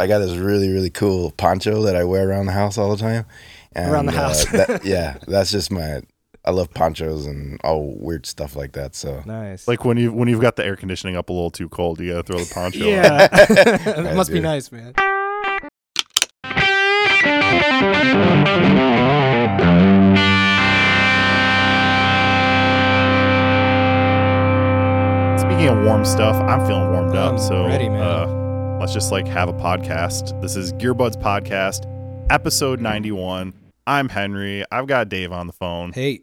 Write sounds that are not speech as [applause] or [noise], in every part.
I got this really really cool poncho that I wear around the house all the time. And, Around the uh, house. that, [laughs] yeah, that's just my. I love ponchos and all weird stuff like that. So Nice. Like when you when you've got the air conditioning up a little too cold, you gotta throw the poncho. on. yeah, [laughs] [laughs] that must be nice, man. Speaking of warm stuff, I'm feeling warmed up. I'm so ready, man. Uh, let's just like have a podcast. This is Gearbuds Podcast, episode 91. I'm Henry. I've got Dave on the phone. Hey,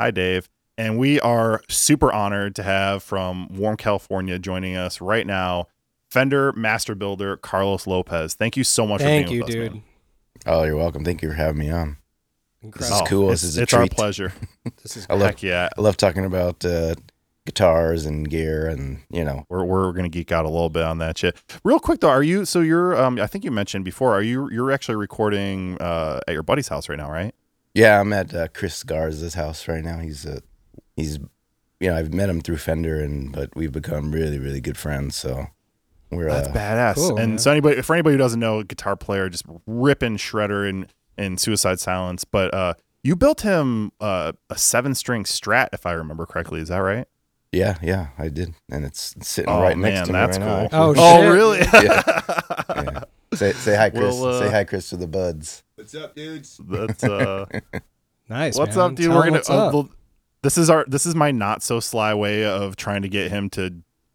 Hi, Dave. And we are super honored to have from Warm, California joining us right now, Fender Master Builder Carlos Lopez. Thank you so much thank for you, being with us, dude. man. oh, you're welcome. Thank you for having me on. This is cool. It's, This is a it's our pleasure. [laughs] This is I love Heck yeah. I love talking about uh, guitars and gear and you know We're, we're gonna geek out a little bit on that shit. Real quick though, are you so you're um I think you mentioned before, are you you're actually recording uh at your buddy's house right now, right? Yeah, I'm at uh, Chris Garza's house right now. He's a he's you know I've met him through Fender and but we've become really really good friends. So we're That's uh, badass. cool, and man. so anybody for anybody who doesn't know, a guitar player just ripping shredder in in Suicide Silence. But uh you built him uh, a seven string strat, if I remember correctly. Is that right? Yeah yeah I did and it's sitting Oh, right man, next to me that's right cool. now. Oh, actually. shit. Oh, really? Yeah. Say say hi Chris. Well, uh, say hi Chris to the buds. What's up, dudes? That's uh, [laughs] nice. what's man. up, dude? Tell We're gonna. what's uh, up. this is our. This is my not so sly way of trying to get him to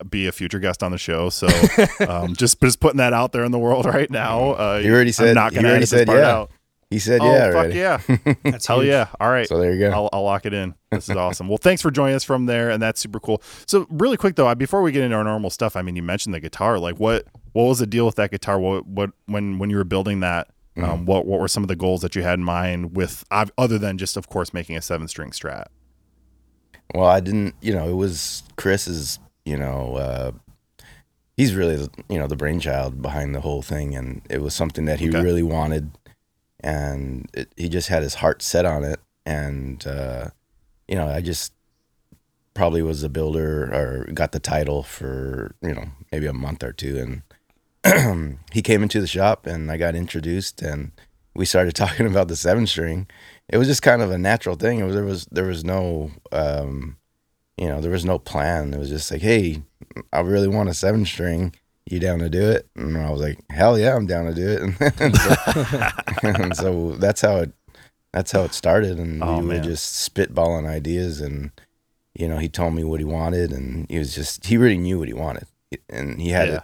be a future guest on the show. So, [laughs] um, just just putting that out there in the world right now. Uh, He already I'm said- not gonna already edit said yeah. out. He said oh yeah fuck yeah! [laughs] That's Hell yeah! All right. So there you go. I'll, I'll lock it in. This is [laughs] awesome. Well, thanks for joining us from there, and that's super cool. So, really quick though, before we get into our normal stuff, I mean, you mentioned the guitar. Like, what what was the deal with that guitar? What what when when you were building that? Mm-hmm. Um, what what were some of the goals that you had in mind with other than just, of course, making a seven string Strat? Well, I didn't, you know, it was Chris's, you know, uh, he's really, the- you know, the brainchild behind the whole thing. And it was something that he Okay. really wanted. And it, he just had his heart set on it. And, uh, you know, I just probably was a builder or got the title for, you know, maybe a month or two. And [clears throat] he came into the shop and I got introduced and we started [laughs] talking about the seven string it was just kind of a natural thing. It was there was there was no um, you know there was no plan. It was just like, hey, I really want a seven string. You down to do it? And I was like, hell yeah, I'm down to do it. [laughs] And, so, [laughs] and so that's how it that's how it started. And Oh, we were just spitballing ideas. And you know, he told me what he wanted, and he was just he really knew what he wanted, and he had Yeah. it.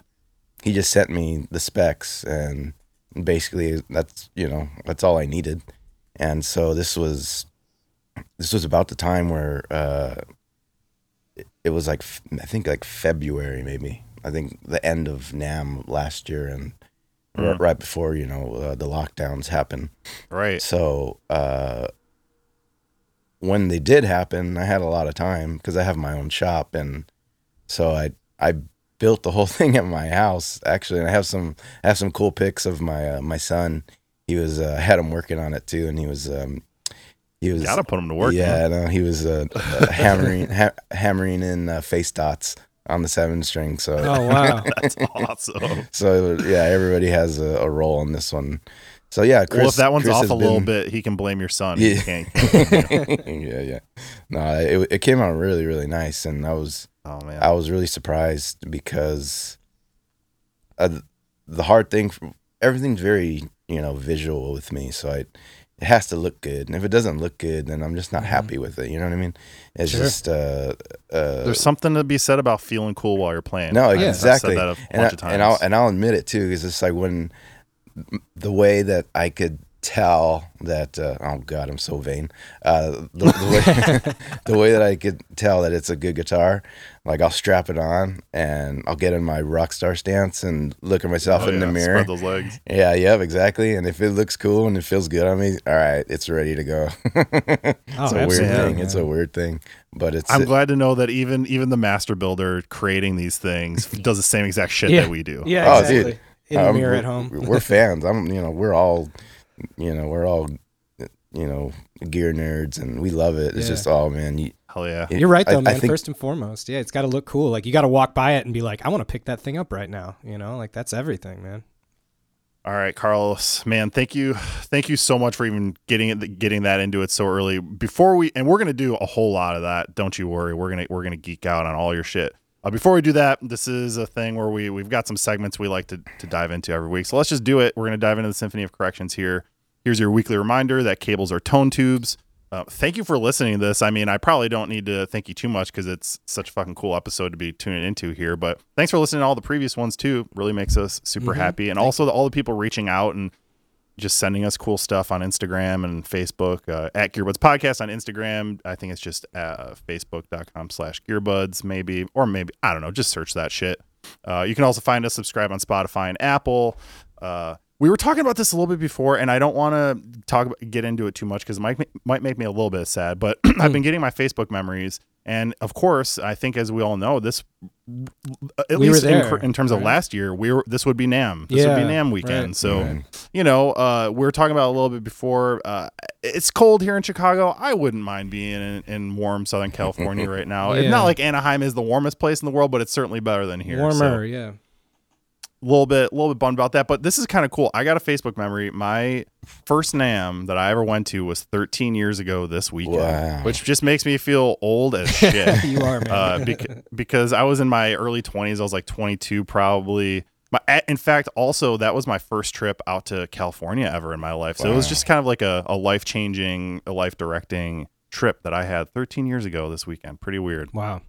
He just sent me the specs, and basically that's you know that's all I needed and so this was this was about the time where uh it, it was like I think like february maybe i think the end of NAMM last year and r- Mm. right before you know uh, the lockdowns happened Right. so uh when they did happen i had a lot of time because i have my own shop and so i i built the [laughs] whole thing at my house actually and i have some i have some cool pics of my uh, my son he was uh, I had him working on it too and he was um he was Gotta put him to work. yeah man. no he was uh, uh, [laughs] hammering ha- hammering in uh, face dots on the seven string so Oh [laughs] wow. That's awesome. so yeah everybody has a, a role in this one so yeah Chris, well, if that one's Chris off has a little bit, he can blame your son. Yeah. He can't. [laughs] yeah, yeah. No, it it came out really, really nice, and I was Oh man. I was really surprised because uh, the hard thing, everything's very you know visual with me, so I it has to look good, and if it doesn't look good, then I'm just not happy with it. You know what I mean? It's Sure. just uh, uh, There's something to be said about feeling cool while you're playing. no, I've- I've exactly. said that a and, bunch I, of times. and I'll and I'll admit it too, because it's like when the way that I could tell that uh, oh god, I'm so vain. Uh, the, the, way, [laughs] the way that I could tell that it's a good guitar, like I'll strap it on and I'll get in my rock star stance and look at myself Oh, in the mirror. Spread those legs. Yeah, yep, exactly. And if it looks cool and it feels good on me, all right, it's ready to go. [laughs] it's Oh, a weird absolutely, thing. It's a weird thing, but it's I'm glad to know that even even the master builder creating these things [laughs] does the same exact shit Yeah. that we do. Yeah, Oh, dude. In the Um, mirror at home. We're fans. I'm, you know, we're all, you know, we're all, you know, gear nerds, and we love it. It's Yeah. just, oh man, you, Hell yeah. it- You're right though, I man. think- First and foremost, yeah, it's got to look cool. Like you got to walk by it and be like, I want to pick that thing up right now. You know, like that's everything, man. All right, Carlos, man, thank you, thank you so much for even getting it, getting that into it so early. Before we, and we're gonna do a whole lot of that. Don't you worry. We're gonna we're gonna geek out on all your shit. Uh, before we do that, this is a thing where we we've got some segments we like to to dive into every week. So let's just do it. We're gonna dive into the Symphony of Corrections here. Here's your weekly reminder that cables are tone tubes. Uh, thank you for listening to this. I mean, I probably don't need to thank you too much because it's such a fucking cool episode to be tuning into here. But thanks for listening to all the previous ones too. Really makes us super happy, and also the, all the people reaching out and just sending us cool stuff on Instagram and Facebook uh, at Gearbuds Podcast on Instagram. I think it's just uh, facebook.com slash Gearbuds, maybe, or maybe, I don't know, just search that shit. Uh, you can also find us, subscribe on Spotify and Apple. Uh, we were talking about this a little bit before, and I don't want to talk about, get into it too much because it might, might make me a little bit sad, but [clears throat] I've been getting my Facebook memories. And of course, I think as we all know, this at We least in, in terms of right? last year, we were this would be NAMM. This would be NAMM weekend. right. So Right. you know, uh, we were talking about a little bit before. Uh, it's cold here in Chicago. I wouldn't mind being in, in warm Southern [laughs] California right now. It's not like Anaheim is the warmest place in the world, but it's certainly better than here. Warmer, So, yeah. A little bit, a little bit bummed about that. But this is kind of cool. I got a Facebook memory. My first NAMM that I ever went to was 13 years ago this weekend, Wow. which just makes me feel old as [laughs] shit You are, man. uh, bec- because I was in my early 20s. I was like 22 probably. My, in fact, also that was my first trip out to California ever in my life. So it was just kind of like a, a life changing, a life directing trip that I had 13 years ago this weekend. Pretty weird. wow.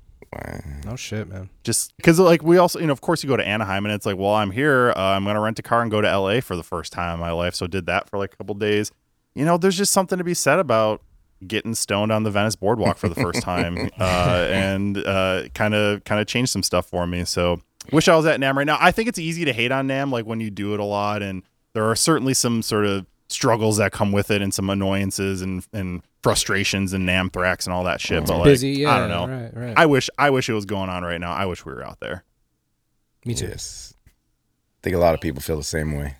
No shit, man. Just because, like, we also, you know, of course, you go to Anaheim and it's like, well, I'm here. Uh, I'm going to rent a car and go to LA for the first time in my life. So did that for like a couple days. You know, there's just something to be said about getting stoned on the Venice boardwalk for the first time [laughs] uh, and kind of kind of changed some stuff for me. So wish I was at NAMM right now. I think it's easy to hate on NAMM like when you do it a lot and there are certainly some sort of struggles that come with it and some annoyances and and frustrations and NAMM thrax and all that shit. But like, Busy, yeah. I don't know. Right, right. I wish I wish it was going on right now. I wish we were out there. Me too. Yes. I think a lot of people feel the same way.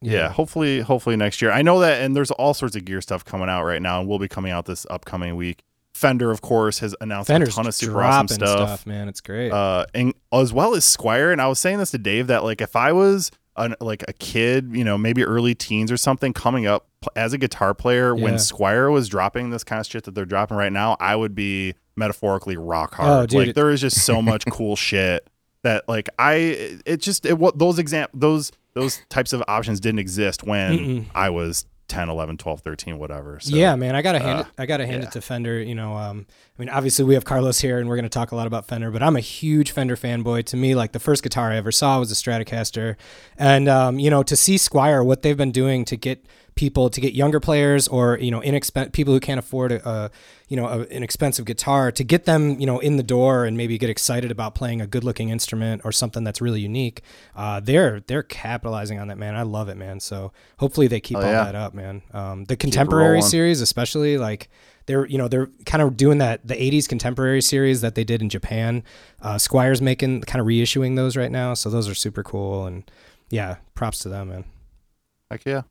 Yeah. hopefully hopefully next year. I know that and there's all sorts of gear stuff coming out right now and will be coming out this upcoming week. Fender, of course, has announced Fender's a ton of super awesome dropping stuff. man. It's great. Uh, and as well as Squier. And I was saying this to Dave that like if I was an, like a kid, you know, maybe early teens or something coming up as a guitar player Yeah. when Squier was dropping this kind of shit that they're dropping right now, I would be metaphorically rock oh, hard. Oh, dude, like there is just so [laughs] much cool shit that like I it just it what those exam those those types of options didn't exist when Mm-mm. I was 10, 11, 12, 13, whatever. So yeah, man, I gotta hand uh, it. I gotta hand yeah. it to Fender. You know, um, I mean, obviously we have Carlos here, and we're gonna talk a lot about Fender. But I'm a huge Fender fanboy. To me, like the first guitar I ever saw was a Stratocaster, and um, you know, to see Squier, what they've been doing to get people, to get younger players, or you know, inexpen- people who can't afford a, a you know, a, an expensive guitar, to get them, you know, in the door and maybe get excited about playing a good-looking instrument or something that's really unique. Uh, they're they're capitalizing on that, man. I love it, man. So hopefully they keep Oh, all yeah. that up, man. Um, the contemporary series, especially like they're you know they're kind of doing that the 80s contemporary series that they did in Japan. Uh, Squier's making kind of reissuing those right now, so those are super cool and yeah, props to them, man. Heck yeah.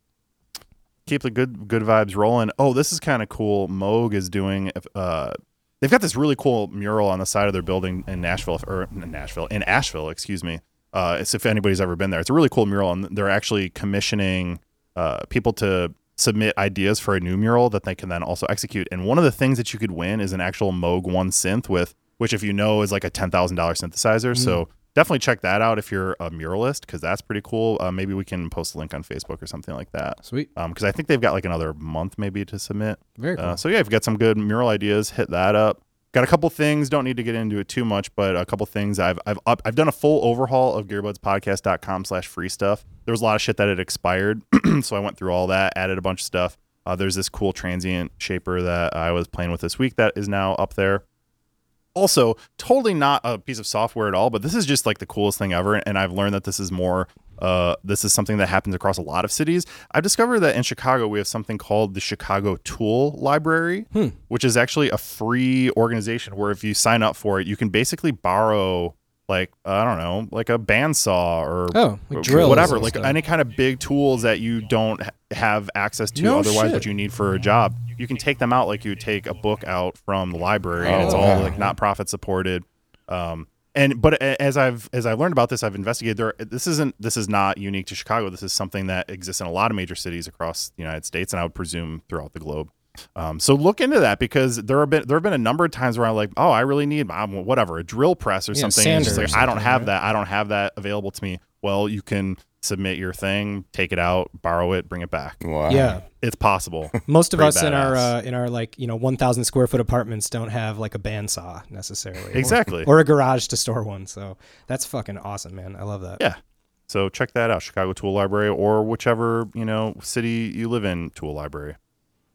Keep the good good vibes rolling. Oh, this is kind of cool. Moog is doing uh they've got this really cool mural on the side of their building in Nashville or in Nashville in Asheville, excuse me. Uh it's if anybody's ever been there. It's a really cool mural and they're actually commissioning uh people to submit ideas for a new mural that they can then also execute. And one of the things that you could win is an actual Moog 1 synth with which if you know is like a $10,000 synthesizer. So definitely check that out if you're a muralist because that's pretty cool. Uh, maybe we can post a link on Facebook or something like that. Sweet, Because I think they've got like another month maybe to submit. very cool. Uh, so yeah, if you've got some good mural ideas, hit that up. Got a couple things. Don't need to get into it too much, but a couple things. I've I've up, I've done a full overhaul of GearbudsPodcast.com slash free stuff. There was a lot of shit that had expired, [clears throat] so I went through all that, added a bunch of stuff. Uh, there's this cool transient shaper that I was playing with this week that is now up there also totally not a piece of software at all but this is just like the coolest thing ever and i've learned that this is more uh, this is something that happens across a lot of cities. I've discovered that in chicago we have something called the chicago tool library which is actually a free organization where if you sign up for it you can basically borrow like i don't know like a bandsaw or Oh, like drills whatever like stuff. any kind of big tools that you don't have access to No otherwise shit. what you need for a job you can take them out like you take a book out from the library and it's Oh, all wow. like not profit supported um and but as I've as I've learned about this, I've investigated. There, this isn't this is not unique to Chicago. This is something that exists in a lot of major cities across the United States, and I would presume throughout the globe. Um, so look into that because there have been there have been a number of times where I'm like, oh, I really need um, whatever a drill press or Yeah, something. And it's just like or I don't have right? that. I don't have that available to me. Well, you can submit your thing, take it out, borrow it, bring it back. Wow. Yeah. It's possible. [laughs] Most of Pretty us in our uh, in our like you know 1,000 square foot apartments don't have like a bandsaw necessarily, or- Exactly. or, a garage to store one. So that's fucking awesome, man. I love that. Yeah. So check that out, Chicago Tool Library or whichever, you know, city you live in, Tool Library.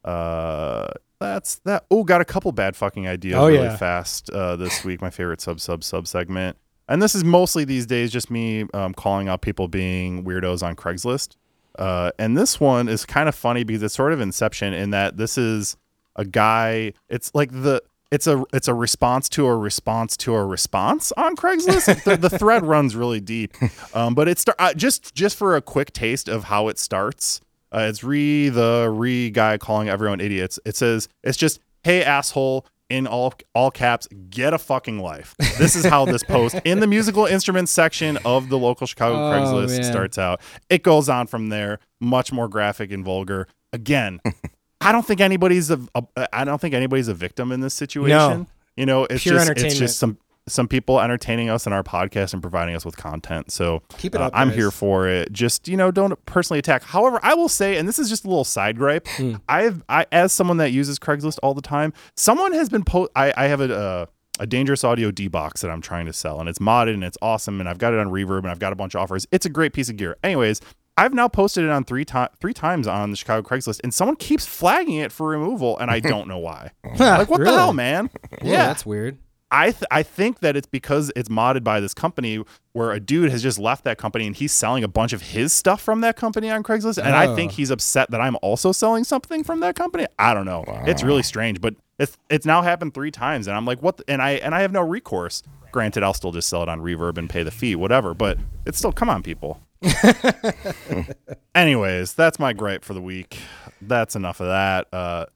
Uh that's that. Oh, got a couple bad fucking ideas Oh, really yeah. fast uh this week. My favorite sub sub sub segment. And this is mostly these days just me um, calling out people being weirdos on Craigslist. Uh, and this one is kind of funny because it's sort of inception in that this is a guy it's like the it's a it's a response to a response to a response on Craigslist. [laughs] the, the thread runs really deep, um, but it's uh, just just for a quick taste of how it starts. Uh, it's re the re guy calling everyone idiots. It says it's just hey asshole in all all caps get a fucking life. This is how this post in the musical instruments section of the local Chicago Oh, Craigslist man. starts out. It goes on from there, much more graphic and vulgar. Again, [laughs] I don't think anybody's a, a I don't think anybody's a victim in this situation. No. You know, it's Pure just it's just some some people entertaining us in our podcast and providing us with content. So Keep it uh, up, I'm guys. here for it. Just you know, don't personally attack. However, I will say, and this is just a little side gripe. Hmm. I've I as someone that uses Craigslist all the time, someone has been po- I I have a. Uh, a dangerous audio D box that I'm trying to sell, and it's modded and it's awesome, and I've got it on Reverb, and I've got a bunch of offers. It's a great piece of gear. Anyways, I've now posted it on three times, three times on the Chicago Craigslist, and someone keeps flagging it for removal, and I don't know why. [laughs] like, what the hell, man? Yeah, that's weird. I th- I think that it's because it's modded by this company where a dude has just left that company and he's selling a bunch of his stuff from that company on Craigslist, and I think Oh. he's upset that I'm also selling something from that company. I don't know. It's really strange, but it's it's now happened three times, and I'm like, what? the- and I and I have no recourse. Granted, I'll still just sell it on Reverb and pay the fee, whatever. But it's still, come on, people. [laughs] Anyways, that's my gripe for the week. That's enough of that. Uh,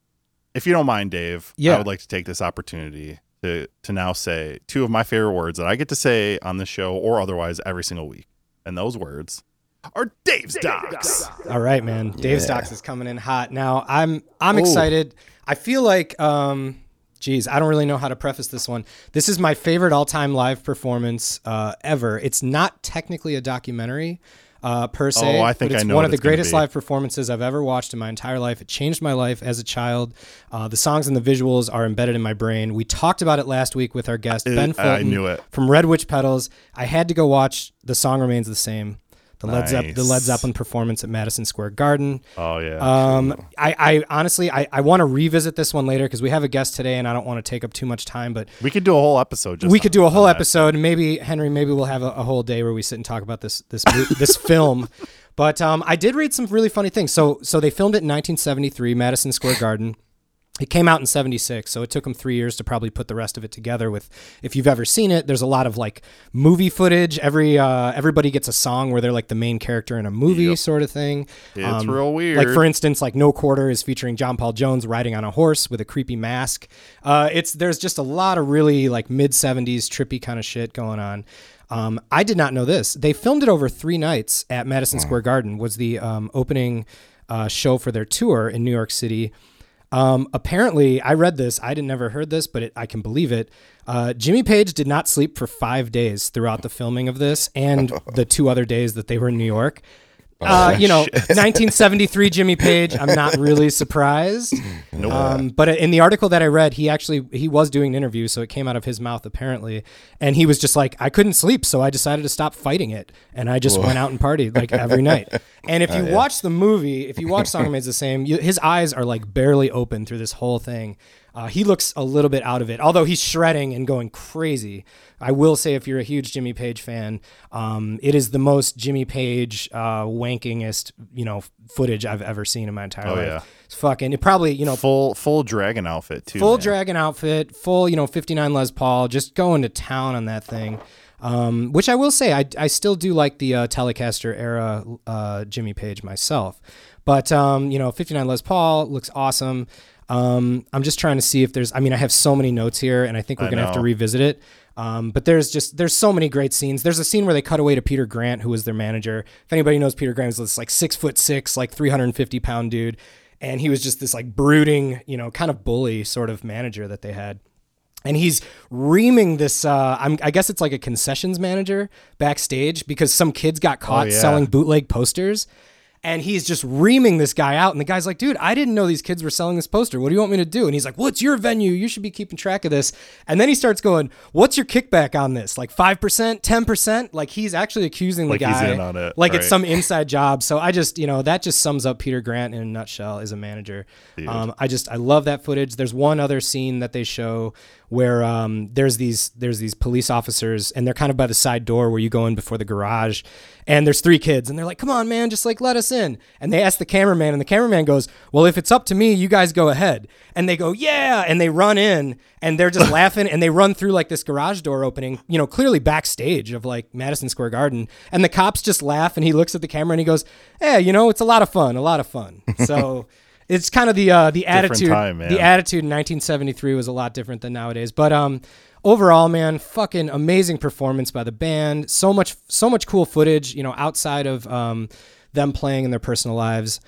if you don't mind, Dave, I would like to take this opportunity to to now say two of my favorite words that I get to say on the show or otherwise every single week, and those words are Dave's Docs. All right, man. Dave's Yeah. Docs is coming in hot. Now I'm I'm Ooh. excited. I feel like um geez, I don't really know how to preface this one. This is my favorite all-time live performance uh, ever. It's not technically a documentary uh, per se, Oh, I think but I it's know one of the greatest live performances I've ever watched in my entire life. It changed my life as a child. Uh, the songs and the visuals are embedded in my brain. We talked about it last week with our guest Ben I Fulton knew it. from Red Witch Pedals. I had to go watch The Song Remains the Same. The Led, Zepp- the Led Nice. Zeppelin performance at Madison Square Garden. Oh yeah. Um, I, I honestly, I, I want to revisit this one later because we have a guest today, and I don't want to take up too much time. But we could do a whole episode. Just we could do a whole episode, and maybe Henry, maybe we'll have a, a whole day where we sit and talk about this this this [laughs] film. But um, I did read some really funny things. So so they filmed it in 1973, Madison Square Garden. It came out in 76, so it took them three years to probably put the rest of it together. With, if you've ever seen it, there's a lot of like movie footage. Every uh, everybody gets a song where they're like the main character in a movie, Yep. sort of thing. It's Um, real weird. Like for instance, like No Quarter is featuring John Paul Jones riding on a horse with a creepy mask. Uh, it's there's just a lot of really like mid 70s trippy kind of shit going on. Um, I did not know this. They filmed it over three nights at Madison Square Garden. Was the um, opening uh, show for their tour in New York City. Um, apparently, I read this. I didn't never heard this, but it, I can believe it. Uh, Jimmy Page did not sleep for five days throughout the filming of this and [laughs] the two other days that they were in New York. Uh, you know, [laughs] 1973 Jimmy Page. I'm not [laughs] really surprised. Um, but in the article that I read, he actually he was doing an interview, so it came out of his mouth apparently, and he was just like, I couldn't sleep, so I decided to stop fighting it, and I just went out and partied like every [laughs] night. And if you watch the movie, if you watch Song Remains the Same, you, his eyes are like barely open through this whole thing. Uh, he looks a little bit out of it, although he's shredding and going crazy. I will say, if you're a huge Jimmy Page fan, um, it is the most Jimmy Page uh, wankingest, you know, footage I've ever seen in my entire Oh, life. yeah. It's fucking. It probably, you know, full full dragon outfit too. full man. dragon outfit, full, you know, 59 Les Paul, just going to town on that thing. Um, which I will say, I, I still do like the uh, Telecaster era uh, Jimmy Page myself. But, um, you know, 59 Les Paul looks awesome. Um, I'm just trying to see if there's, I mean, I have so many notes here and I think we're I going to have to revisit it. Um, but there's just there's so many great scenes. There's a scene where they cut away to Peter Grant, who was their manager. If anybody knows Peter Grant, is this like six foot six, like 350 pound dude, and he was just this like brooding, you know, kind of bully sort of manager that they had and he's reaming this uh, i guess it's like a concessions manager backstage because some kids got caught Oh, yeah. selling bootleg posters and he's just reaming this guy out. And the guy's like dude i didn't know these kids were selling this poster. What do you want me to do? And he's like what's your venue? You should be keeping track of this. And then he starts going what's your kickback on this? Like 5% 10% like he's actually accusing Like the he's guy in on it, like it's some inside job. So i just you know that just sums up peter grant in a nutshell as a manager. Um, i just i love that footage. There's one other scene that they show where um, there's these there's these police officers and they're kind of by the side door where you go in before the garage and there's three kids and they're like come on man just like let us in. And they ask the cameraman and the cameraman goes well if it's up to me you guys go ahead. And they go yeah. And they run in and they're just [laughs] laughing and they run through like this garage door opening you know clearly backstage of like madison square garden. And the cops just laugh and he looks at the camera and he goes yeah you know it's a lot of fun a lot of fun. [laughs] So it's kind of the uh, the attitude time, the attitude in 1973 was a lot different than nowadays. But um overall man fucking amazing performance by the band. So much so much cool footage you know outside of um them playing in their personal lives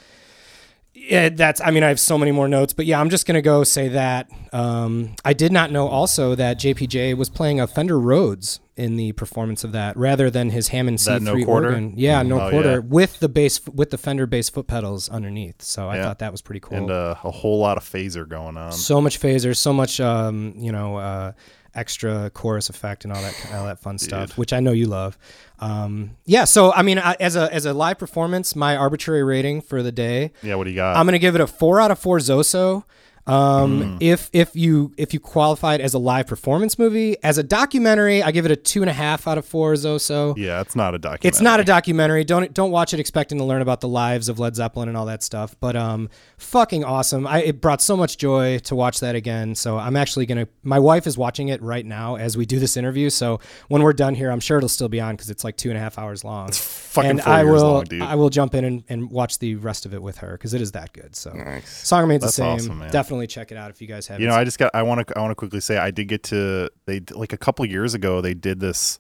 yeah, that's. I mean, I have so many more notes, but yeah, I'm just gonna go say that. Um, I did not know also that JPJ was playing a Fender Rhodes in the performance of that, rather than his Hammond C3 no organ. Yeah, no Oh, quarter yeah. with the bass with the Fender bass foot pedals underneath. So I Yeah. thought that was pretty cool. and uh, a whole lot of phaser going on. so much phaser, so much um, you know, uh, extra chorus effect and all that all that fun stuff, which I know you love. Um, yeah, so I mean, I, as a as a live performance, my arbitrary rating for the day, Yeah, what do you got? I'm gonna give it a four out of four Zoso. Um, Hmm. if if you if you qualified as a live performance movie, as a documentary, I give it a two and a half out of four Zoso. yeah, it's not a documentary. It's not a documentary. Don't don't watch it expecting to learn about the lives of Led Zeppelin and all that stuff. But um, fucking awesome. I it brought so much joy to watch that again. So I'm actually gonna. My wife is watching it right now as we do this interview. So when we're done here, I'm sure it'll still be on because it's like two and a half hours long. fucking and four I years will long, dude. I will jump in and, and watch the rest of it with her because it is that good. So Nice. song remains That's the same. awesome, man. Definitely check it out if you guys have. You know, I just got. I want to. I want to quickly say I did get to. They like a couple years ago. They did this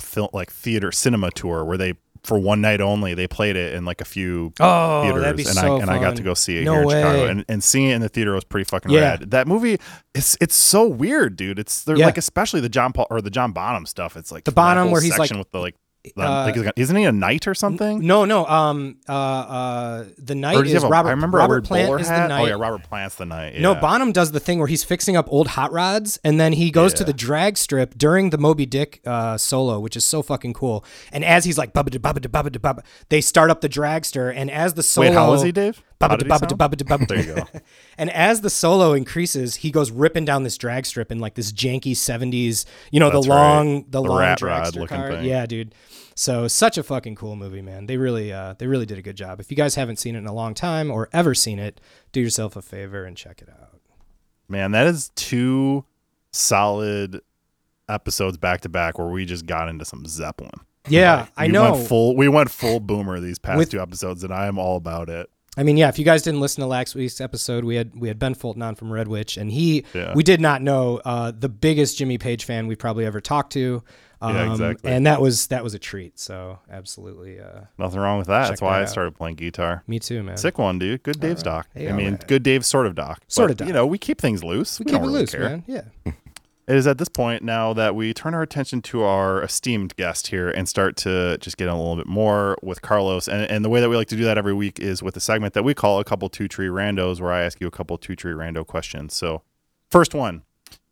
film like theater cinema tour where they for one night only they played it in like a few Oh, theaters and so I and I got to go see it No here in Chicago and, and seeing it in the theater was pretty fucking Yeah. rad. That movie it's it's so weird, dude. It's they're Yeah. like especially the John Paul or the John Bonham stuff. It's like The Bonham where he's, like, section with the like uh, isn't he a knight or something? No, no. Um, uh, uh, the knight or does he is Robert. I remember Robert Plant is the knight. Oh yeah, Robert Plant's the knight. No. Bonham does the thing where he's fixing up old hot rods, and then he goes to the drag strip during the Moby Dick uh, solo, which is so fucking cool. And as he's like bubba da bubba da bubba da bubba, they start up the dragster, and as the solo Wait, how is he, Dave? How Bubba did da he bubba da sound? bubba da. There you go. [laughs] And as the solo increases, he goes ripping down this drag strip in like this janky '70s, you know, That's the right. long, the, The long rat rod looking car. thing. Yeah, dude. So such a fucking cool movie, man. They really, uh, they really did a good job. If you guys haven't seen it in a long time or ever seen it, do yourself a favor and check it out. Man, that is two solid episodes back to back where we just got into some Zeppelin. Yeah, Like, I know. Went full, we went full boomer these past With- two episodes, and I am all about it. I mean, yeah. If you guys didn't listen to last week's episode, we had we had Ben Fulton on from Red Witch, and he Yeah. we did not know uh, the biggest Jimmy Page fan we probably ever talked to. Um, Yeah, exactly. And that was that was a treat. So absolutely, uh, Nothing wrong with that. That's why that I started playing guitar. me too, man. Sick one, dude. Good Dave's doc. Hey, I mean, right. good Dave sort of doc. Sort But, of doc. You know, we keep things loose. We We, keep it really loose, care. man. Yeah. [laughs] It is at this point now that we turn our attention to our esteemed guest here and start to just get a little bit more with Carlos. And, and the way that we like to do that every week is with a segment that we call a couple two tree randos, where I ask you a couple two tree rando questions. So, first one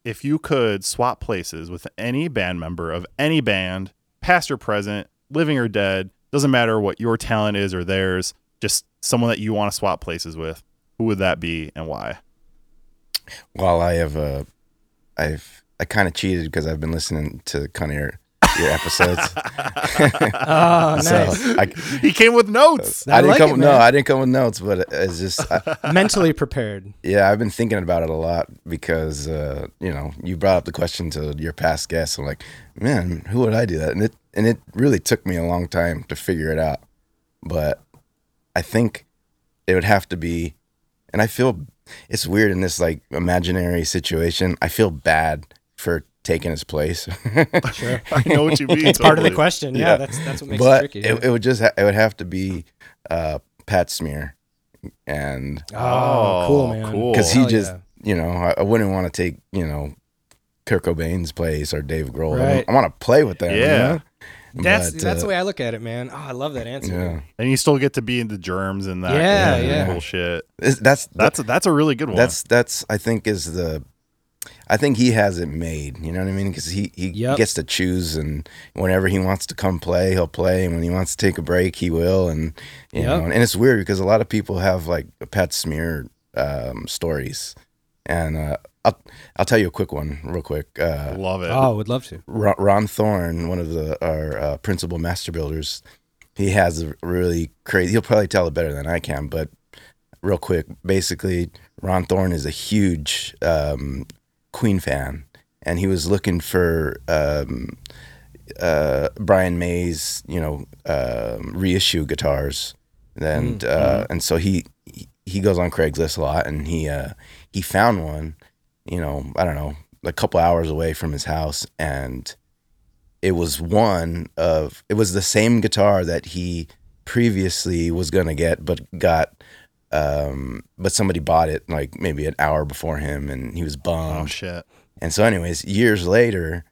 if you could swap places with any band member of any band, past or present, living or dead, doesn't matter what your talent is or theirs, just someone that you want to swap places with, who would that be and why? Well, I have uh, I've I kind of cheated because I've been listening to kind of your, your episodes. [laughs] [laughs] Oh, nice. So I, He came with notes. I I didn't like come. it, no. I didn't come with notes, but it's just I, [laughs] Mentally prepared. yeah. I've been thinking about it a lot because uh, you know you brought up the question to your past guests. I'm like, man, who would I do that? And it and it really took me a long time to figure it out. But I think it would have to be, and I feel it's weird in this like imaginary situation. I feel bad for taking his place. [laughs] Sure. I know what you [laughs] mean. It's part of the question. Yeah, Yeah. that's that's what makes it but tricky. it, it would just ha- it would have to be uh, Pat Smear, and oh, cool, man. cool. because he Hell just yeah. you know I, I wouldn't want to take you know Kurt Cobain's place or Dave Grohl. I, Right. want to play with them. you Yeah. know? That's But, that's uh, the way I look at it, man. Oh, I love that answer. yeah. and you still get to be in the germs and that. Yeah, kind yeah. Cool shit. It's- That's That's that's a really good one. that's that's I think is the I think he has it made. You know what I mean? Because he he Yep. gets to choose, and whenever he wants to come play, he'll play, and when he wants to take a break, he will. And you Yep. know, and it's weird because a lot of people have like Pat Smear um, stories, and uh, I'll I'll tell you a quick one, real quick. Uh, love it. Oh, I would love to. Ron, Ron Thorn, one of the our uh, principal master builders, he has a really crazy. He'll probably tell it better than I can, but real quick, basically, Ron Thorn is a huge um, Queen fan, and he was looking for um, uh, Brian May's, you know, um, reissue guitars, and uh, and so he he- he goes on Craigslist a lot, and he uh, he found one, you know, I don't know, a couple hours away from his house, and it was one of it was the same guitar that he previously was gonna get, but got. Um, but somebody bought it like maybe an hour before him, and he was bummed. oh shit. And so, anyways, years later,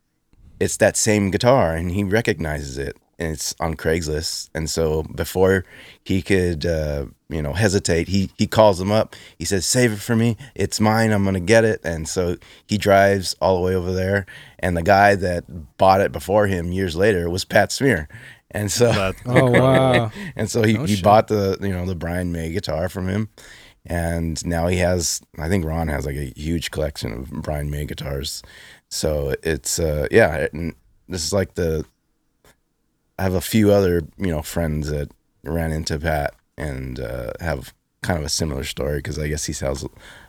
it's that same guitar, and he recognizes it, and it's on Craigslist. And so, before he could, uh, you know, hesitate, he he calls him up. He says, "Save it for me. It's mine. I'm gonna get it." And so he drives all the way over there, and the guy that bought it before him years later was Pat Smear. And so, [laughs] Oh wow. and so he, No he shit. bought the you know the Brian May guitar from him, and now he has I think Ron has like a huge collection of Brian May guitars. So it's uh yeah, and this is like the I have a few other you know friends that ran into Pat and uh, have kind of a similar story because I guess he sells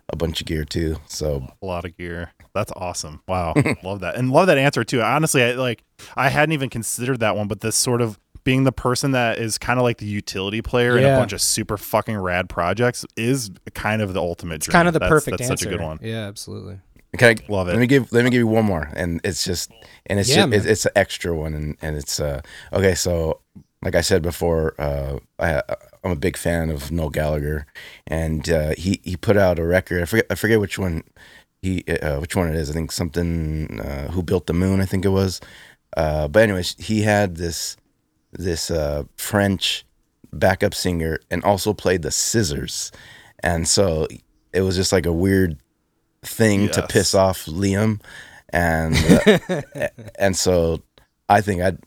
a bunch of gear too. So a lot of gear. That's awesome. Wow. [laughs] love that. And love that answer too. Honestly, I like I hadn't even considered that one, but this sort of being the person that is kind of like the utility player in a bunch of super fucking rad projects is kind of the ultimate It's dream. kind of the That's- perfect that's answer. such a good one. Yeah, absolutely. Okay, Love it. Let me give let me give you one more, and it's just and it's Yeah, just, man. it's, it's an extra one, and and it's uh okay. So like I said before, uh, I I'm a big fan of Noel Gallagher, and uh, he he put out a record. I forget I forget which one he uh, which one it is. I think something uh, Who Built the Moon. I think it was. Uh, but anyways, he had this this uh, French backup singer and also played the scissors, and so it was just like a weird thing to piss off Liam, and uh, [laughs] and so I think I'd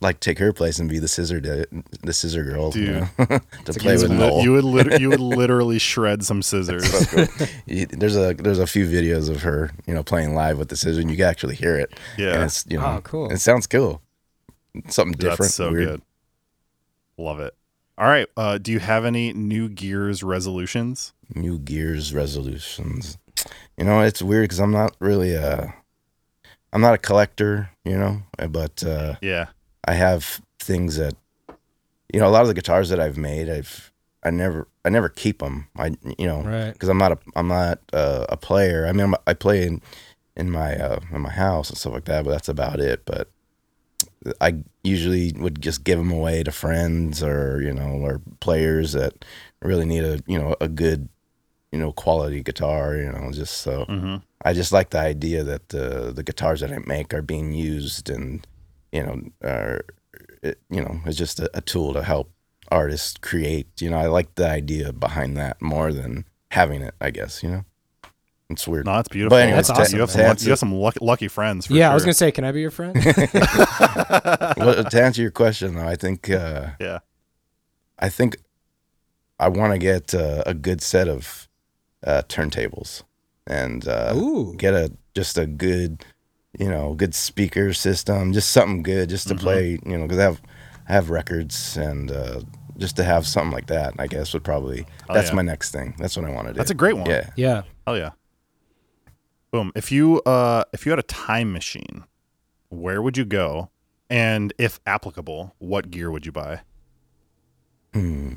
like take her place and be the scissor the, the scissor girl, you know, [laughs] to play with would, Noel. you would lit- you would literally shred some scissors. [laughs] You- there's a there's a few videos of her, you know, playing live with the scissor, and you can actually hear it. Yeah. and it's you know, Oh, cool. It sounds cool. Something different. That's so weird. good. Love it. All right. Uh, do you have any new gears resolutions? New Gears resolutions. You know, it's weird because I'm not really a, I'm not a collector. You know, but uh, Yeah. I have things that, you know, a lot of the guitars that I've made, I've I never I never keep them. I you know Right. because I'm not a I'm not uh, a player. I mean I'm, I play in in my uh, in my house and stuff like that, but that's about it. But I usually would just give them away to friends or you know or players that really need a you know a good you know quality guitar. You know just so Mm-hmm. I just like the idea that the the guitars that I make are being used and you know are it, you know it's just a, a tool to help artists create. You know I like the idea behind that more than having it. I guess you know it's weird. No, that's beautiful. But anyways, That's awesome, You have some, answer- you have some lucky, lucky friends. For yeah, I was gonna say, can I be your friend? [laughs] well, to answer your question though, I think uh, Yeah. I think I want to get uh, a good set of uh, turntables and uh, get a just a good you know good speaker system, just something good just to Mhm. play. You know, because I have I have records and uh, just to have something like that, I guess would probably Oh, that's yeah. my next thing. That's what I want to do. That's a great one. yeah. Yeah. oh yeah. Boom. If you uh if you had a time machine, where would you go? And if applicable, what gear would you buy? Hmm.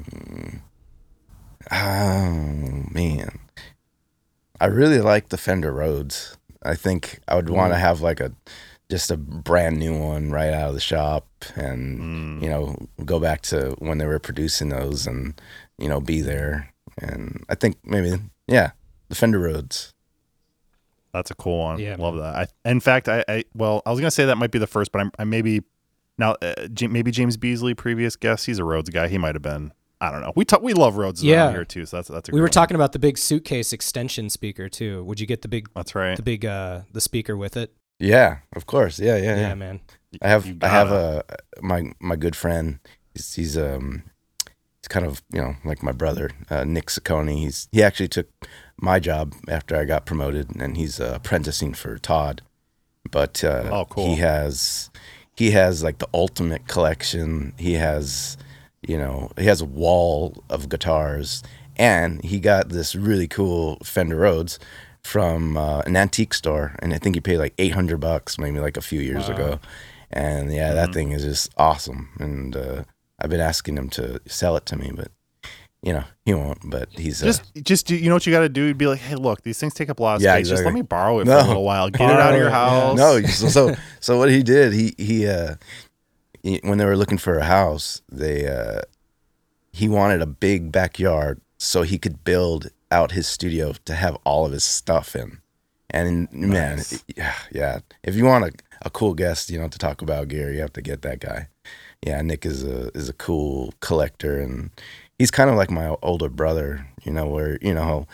Oh man, I really like the Fender Rhodes. I think I would want to Mm. have like a just a brand new one right out of the shop, and Mm. you know, go back to when they were producing those, and you know, be there. And I think maybe yeah, the Fender Rhodes. That's a cool one. Yeah, Love that. I, in fact, I, I well, I was gonna say that might be the first, but I'm, I maybe now uh, J- maybe James Beasley, previous guest, he's a Rhodes guy. He might have been. I don't know. We talk, we love Rhodes Yeah. around here too. So that's that's a We good were one. talking about the big suitcase extension speaker too. Would you get the big That's right. the big uh the speaker with it? Yeah, of course. Yeah, yeah, Yeah, yeah. man. I have I have a my my good friend. He's, he's um he's kind of you know like my brother uh, Nick Saccone. He's he actually took my job after I got promoted, and he's uh, apprenticing for Todd. But uh, Oh, cool. he has he has like the ultimate collection. He has you know he has a wall of guitars, and he got this really cool Fender Rhodes from uh, an antique store, and I think he paid like eight hundred bucks, maybe like a few years Wow. ago. And yeah, that thing is just awesome. And uh, I've been asking him to sell it to me, but you know he won't. But he's uh, Just, just do, you know what you got to do? You'd be like, hey, look, these things take up a lot of Yeah, space. Just let me borrow it for a little while. [laughs] Get it out of your yeah. house. no. So, so so what he did, he he uh, he, when they were looking for a house, they uh, he wanted a big backyard so he could build out his studio to have all of his stuff in. And man, Nice. yeah, yeah. If you want a, a cool guest, you know, to talk about Gary, you have to get that guy. Yeah, Nick is a is a cool collector, and he's kind of like my older brother. You know, where you know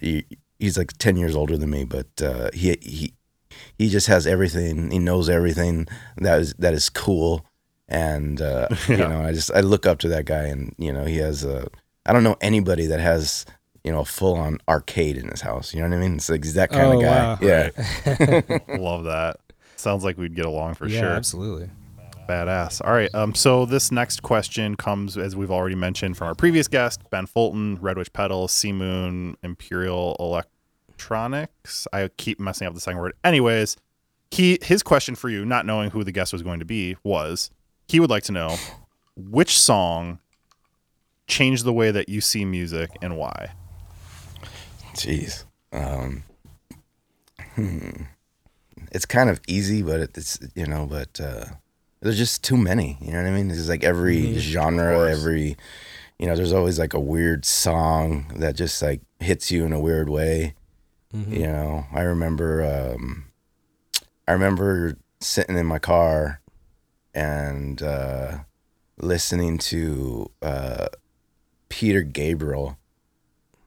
he, he's like ten years older than me, but uh, he he he just has everything. He knows everything that is that is cool, and uh, [laughs] you know, I just I look up to that guy, and you know, he has a. I don't know anybody that has you know a full on arcade in his house. You know what I mean? It's like he's that kind Oh, of guy. wow. Yeah. [laughs] Love that. Sounds like we'd get along for yeah, sure. absolutely. Badass. All right. Um. So this next question comes, as we've already mentioned, from our previous guest, Ben Fulton, Red Witch Pedal, Sea Moon, Imperial Electronics. I keep messing up the second word. Anyways, he his question for you, not knowing who the guest was going to be, was he would like to know which song changed the way that you see music and why. Jeez. Um, hmm. It's kind of easy, but it's you know, but uh, there's just too many. You know what I mean? It's like every Mhm. genre, every you know, there's always like a weird song that just like hits you in a weird way. Mhm. You know, I remember um I remember sitting in my car and uh listening to uh Peter Gabriel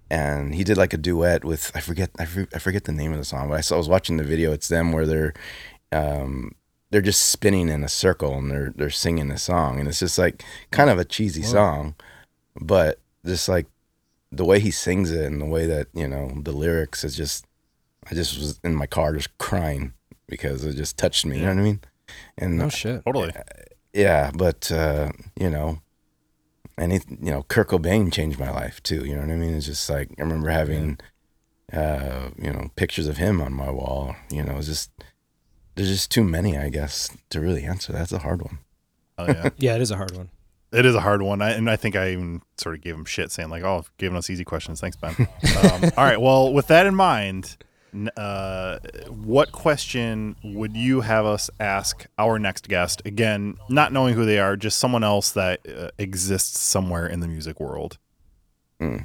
and he did like a duet with I forget I, for, I forget the name of the song, but I saw I was watching the video. It's them where they're um they're just spinning in a circle and they're they're singing a song and it's just like kind of a cheesy Whoa. song, but just like the way he sings it and the way that you know the lyrics is just I just was in my car just crying because it just touched me. You know what I mean? And No shit. Totally. yeah, but uh, you know, any you know, Kurt Cobain changed my life too. You know what I mean? It's just like I remember having, uh, you know, pictures of him on my wall. You know, it's just there's just too many, I guess, to really answer. That's a hard one. Oh yeah. [laughs] Yeah, it is a hard one. It is a hard one, I, and I think I even sort of gave him shit, saying like, "Oh, giving us easy questions, thanks, Ben." [laughs] um, all right, well, with that in mind, n- uh, what question would you have us ask our next guest? Again, not knowing who they are, just someone else that uh, exists somewhere in the music world. Uh,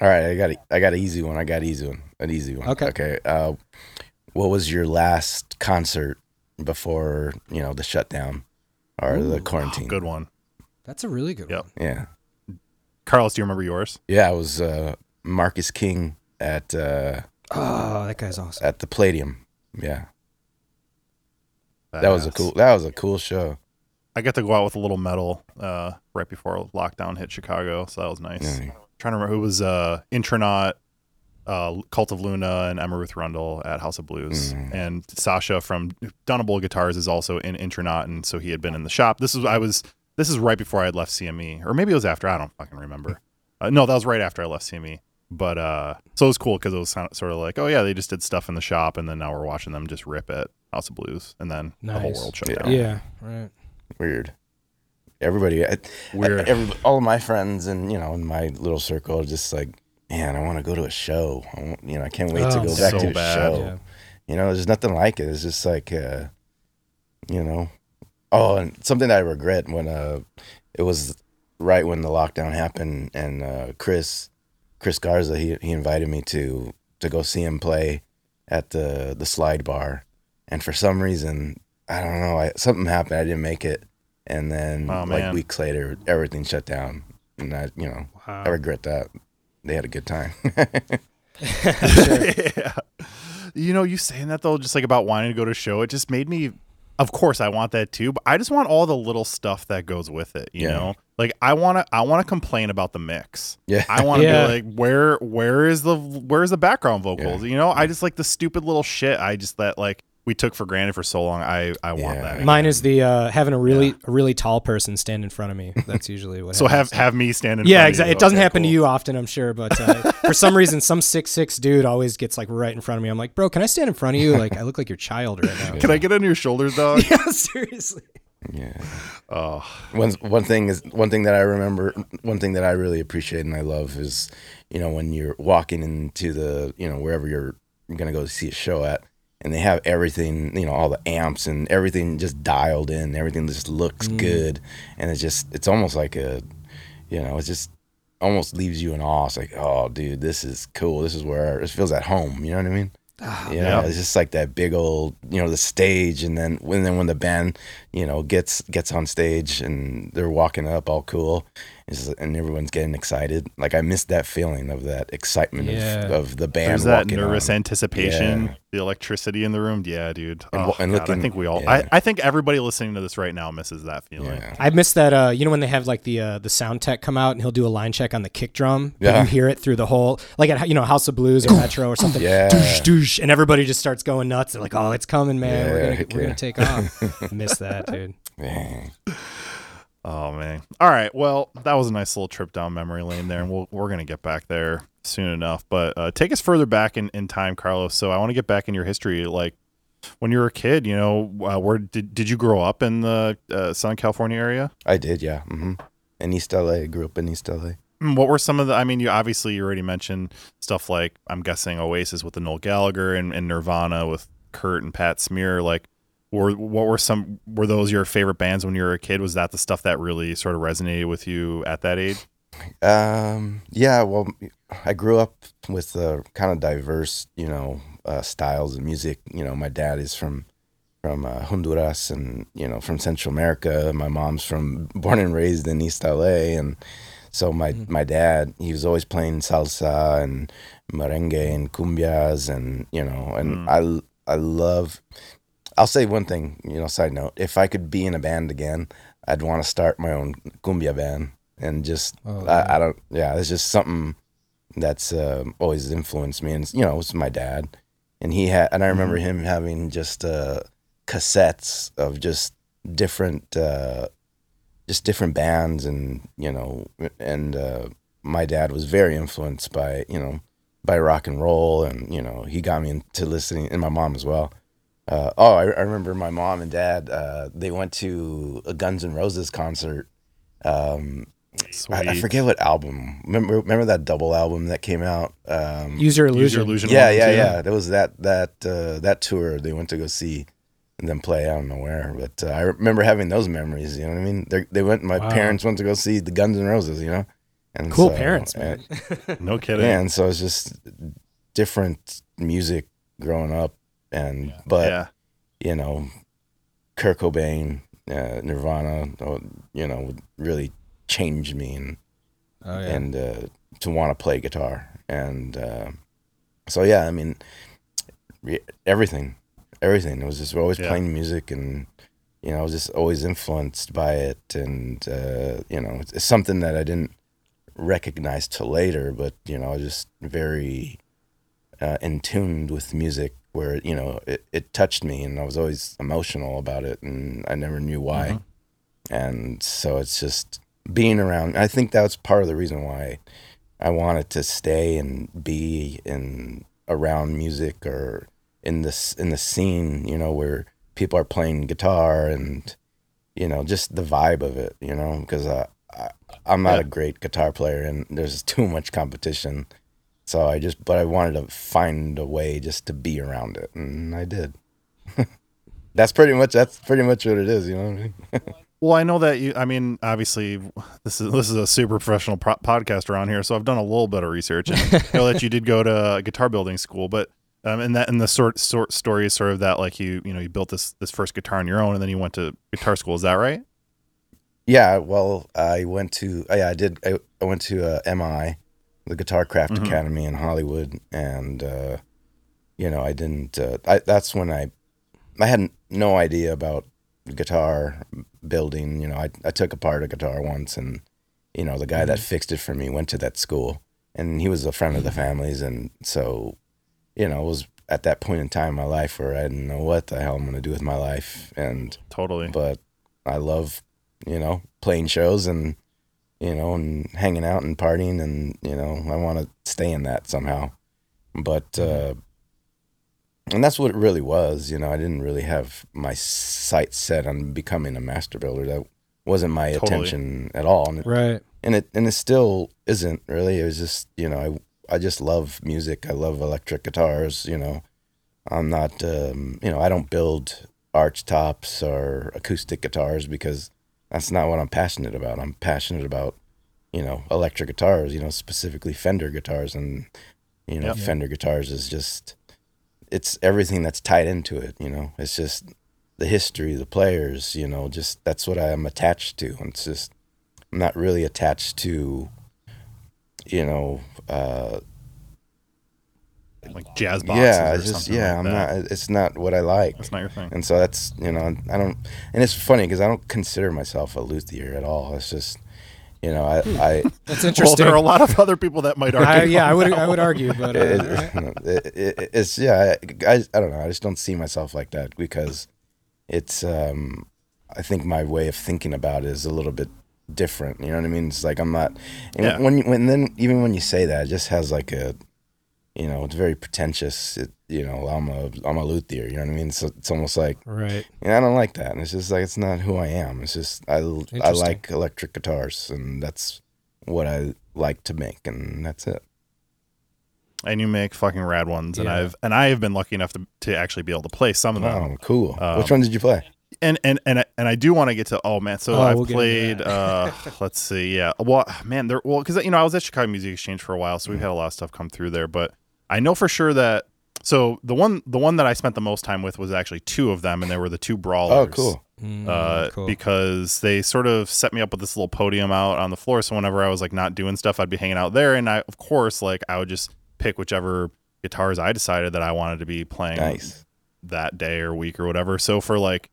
all right, I got a, I got an easy one. I got an easy one. An easy one. Okay. Okay. Uh, what was your last concert before you know the shutdown or the Ooh. quarantine? Good one, That's a really good Yep. one. Yeah. Carlos. Do you remember yours? Yeah, it was uh, Marcus King at uh, Oh, that guy's awesome. at the Palladium. Yeah, that was a cool. That was a cool show. I got to go out with a little medal uh, right before lockdown hit Chicago, so that was nice. Yeah. trying to remember who was uh Intronaut, uh Cult of Luna and Emma Ruth Rundle at House of Blues. Mm. And Sacha from Dunable Guitars is also in Intronaut and so he had been in the shop. This was I was this is right before I had left CME or maybe it was after, I don't fucking remember. Uh, no, that was right after I left CME. But uh so it was cool cuz it was sort of like, oh yeah, they just did stuff in the shop and then now we're watching them just rip it House of Blues and then the whole world shut Yeah. down. Yeah, right. Weird. Everybody, I, Weird. I- every, all of my friends and you know in my little circle are just like man, I want to go to a show. I want, you know, I can't wait to Oh, go back so to a bad. show. Yeah. You know, there's nothing like it. It's just like, uh, you know, oh, and something that I regret when uh, it was right when the lockdown happened, and uh, Chris, Chris Garza, he he invited me to to go see him play at the the slide bar, and for some reason, I don't know, I, something happened. I didn't make it, and then Oh, like weeks later, everything shut down, and I, you know, Wow. I regret that. They had a good time. [laughs] [laughs] yeah. You know, you saying that though, just like about wanting to go to a show, it just made me. Of course, I want that too, but I just want all the little stuff that goes with it. You Yeah. know, like I want to, I want to complain about the mix. yeah, I want to [laughs] Yeah. be like, where, where is the, where is the background vocals? You know, I just like the stupid little shit. I just that like we took for granted for so long. I, I want Yeah. that. Mine is the uh, having a really a really tall person stand in front of me. That's usually what. [laughs] So have happens. have me stand in. yeah, front of exactly. you. It doesn't Okay, happen to you often, I'm sure, but uh, for some reason, some six six dude always gets like right in front of me. I'm like, bro, can I stand in front of you? Like, I look like your child right now. [laughs] Can I get on your shoulders, [laughs] dog? yeah, seriously. yeah. oh, one one thing is one thing that I remember one thing that I really appreciate and I love is you know when you're walking into the you know wherever you're gonna go see a show at and they have everything you know all the amps and everything just dialed in. Everything just looks mm. good. And it's just it's almost like a you know it just almost leaves you in awe. It's like oh dude this is cool. This is where it feels at home. You know what I mean? Ah, you know, yeah. it's just like that big old, you know, the stage, and then when then when the band, you know, gets gets on stage and they're walking up all cool, it's, and everyone's getting excited. Like I missed that feeling of that excitement Yeah. of, of the band There's that nervous on. anticipation, Yeah. the electricity in the room. Yeah, dude. And oh, wa- and God, I think we all. yeah. I, I think everybody listening to this right now misses that feeling. Yeah. I miss that. Uh, you know when they have like the uh, the sound tech come out and he'll do a line check on the kick drum. but Yeah. you hear it through the whole like at you know House of Blues or Metro or something. Yeah. Doosh, doosh, and everybody just starts going nuts. They're like, "Oh, it's coming, man! we're gonna we're yeah. gonna take off." miss that, dude. [laughs] Man. Oh man. All right. Well, that was a nice little trip down memory lane there, and we'll, we're gonna get back there soon enough. But uh, take us further back in, in time, Carlos. So I want to get back in your history, like when you were a kid. You know, uh, where did did you grow up in the uh, Southern California area? I did, yeah. Mm-hmm. In East LA, I grew up in East LA. Mm, What were some of the? I mean, you obviously you already mentioned stuff like I'm guessing Oasis with the Noel Gallagher and, and Nirvana with Kurt and Pat Smear. Like, were what were some? Were those your favorite bands when you were a kid? Was that the stuff that really sort of resonated with you at that age? Um, yeah, well, I grew up with uh, kind of diverse, you know, uh, styles of music. You know, my dad is from from uh, Honduras and you know from Central America. My mom's from [laughs] born and raised in East LA, and so my my dad he was always playing salsa and merengue and cumbias and you know and I I love. I'll say one thing, you know, side note. If I could be in a band again, I'd want to start my own cumbia band and just Oh, I, I don't yeah it's just something that's uh, always influenced me and you know it's my dad. And he had and i remember him having just uh cassettes of just different uh just different bands and you know and uh my dad was very influenced by you know by rock and roll and you know he got me into listening and my mom as well uh, oh I, I remember my mom and dad uh, they went to a guns N' roses concert um, I, I forget what album. Remember, remember that double album that came out. Um, Use your Use illusion. your illusion. yeah, one, yeah, too. yeah. That was that that uh, that tour they went to go see and then play. I don't know where, but uh, I remember having those memories. You know what I mean? They they went. My Wow. parents went to go see the Guns N' Roses. You know, and Cool so, parents, uh, man. No kidding. yeah, and so it's just different music growing up, and but yeah. you know, Kurt Cobain, uh, Nirvana, uh, you know, really changed me and Oh yeah. and uh, to want to play guitar. And uh, so, yeah, I mean, everything, everything. It was just always Yeah. playing music, and you know, I was just always influenced by it. And uh, you know, it's, it's something that I didn't recognize till later, but you know, I was just very uh, in tuned with music. Where you know it, it touched me, and I was always emotional about it, and I never knew why. Mm-hmm. And so it's just being around. I think that's part of the reason why I wanted to stay and be in around music or in this in the scene, you know, where people are playing guitar and you know just the vibe of it, you know, because I, I I'm not Yeah. a great guitar player and there's too much competition, So I just, but I wanted to find a way just to be around it, and I did. [laughs] that's pretty much that's pretty much what it is, you know. What I mean? [laughs] Well, I know that you. I mean, obviously, this is this is a super professional pro- podcast around here, so I've done a little bit of research and I know that you did go to guitar building school, but um, and that and the sort sort story is sort of that like you you know you built this this first guitar on your own and then you went to guitar school. Is that right? Yeah, well, I went to yeah, I did. I, I went to uh, MI, the Guitar Craft Mhm. Academy in Hollywood, and uh, you know, I didn't. Uh, I, that's when I, I had no idea about guitar building. You know, I I took apart a guitar once, and you know, the guy that fixed it for me went to that school, and he was a friend of the family's, and so, you know, it was at that point in time in my life where I didn't know what the hell I'm gonna do with my life, and Totally. but I love, you know, playing shows and, you know, and hanging out and partying and, you know, I want to stay in that somehow. But, uh, and that's what it really was, you know, I didn't really have my sights set on becoming a master builder. That wasn't my Totally. attention at all. And it, Right. and it, and it still isn't really. It was just, you know, I, I just love music. I love electric guitars, you know. I'm not, um, you know, I don't build arch tops or acoustic guitars because that's not what I'm passionate about. I'm passionate about, you know, electric guitars, you know, specifically Fender guitars. And, you know, Yep. Fender guitars is just, it's everything that's tied into it, you know. It's just the history, the players, you know, just that's what I'm attached to. And it's just, I'm not really attached to, you know, uh, Like jazz boxes. yeah, or it's just something yeah, like I'm that. not. It's not what I like, That's not your thing. and so that's you know, I don't. And it's funny because I don't consider myself a luthier at all. It's just, you know, I, I [laughs] That's Well, interesting. there are a lot of other people that might argue. I, yeah, I would I would argue, but [laughs] uh, [laughs] it, it, it, it's yeah. I, I I don't know. I just don't see myself like that because it's. um I think my way of thinking about it is a little bit different. You know what I mean? It's like I'm not. And Yeah. When you, when then even when you say that, it just has like a, you know, it's very pretentious. It, you know, I'm a I'm a luthier. You know what I mean? So it's almost like right. and I don't like that. And it's just like it's not who I am. It's just I I like electric guitars, and that's what I like to make, and that's it. and you make fucking rad ones, and Yeah. I've and I have been lucky enough to, to actually be able to play some of them. Oh, cool. Um, Which one did you play? and and and I, and I do want to get to oh man so Oh, I've we'll played uh [laughs] let's see yeah well man there well because you know I was at Chicago Music Exchange for a while so we've had a lot of stuff come through there but I know for sure that so the one the one that I spent the most time with was actually two of them and they were the two brawlers Oh, cool. Mm, uh, cool. because they sort of set me up with this little podium out on the floor. So whenever I was like not doing stuff, I'd be hanging out there, and I, of course, like I would just pick whichever guitars I decided that I wanted to be playing Nice. that day or week or whatever. So for like,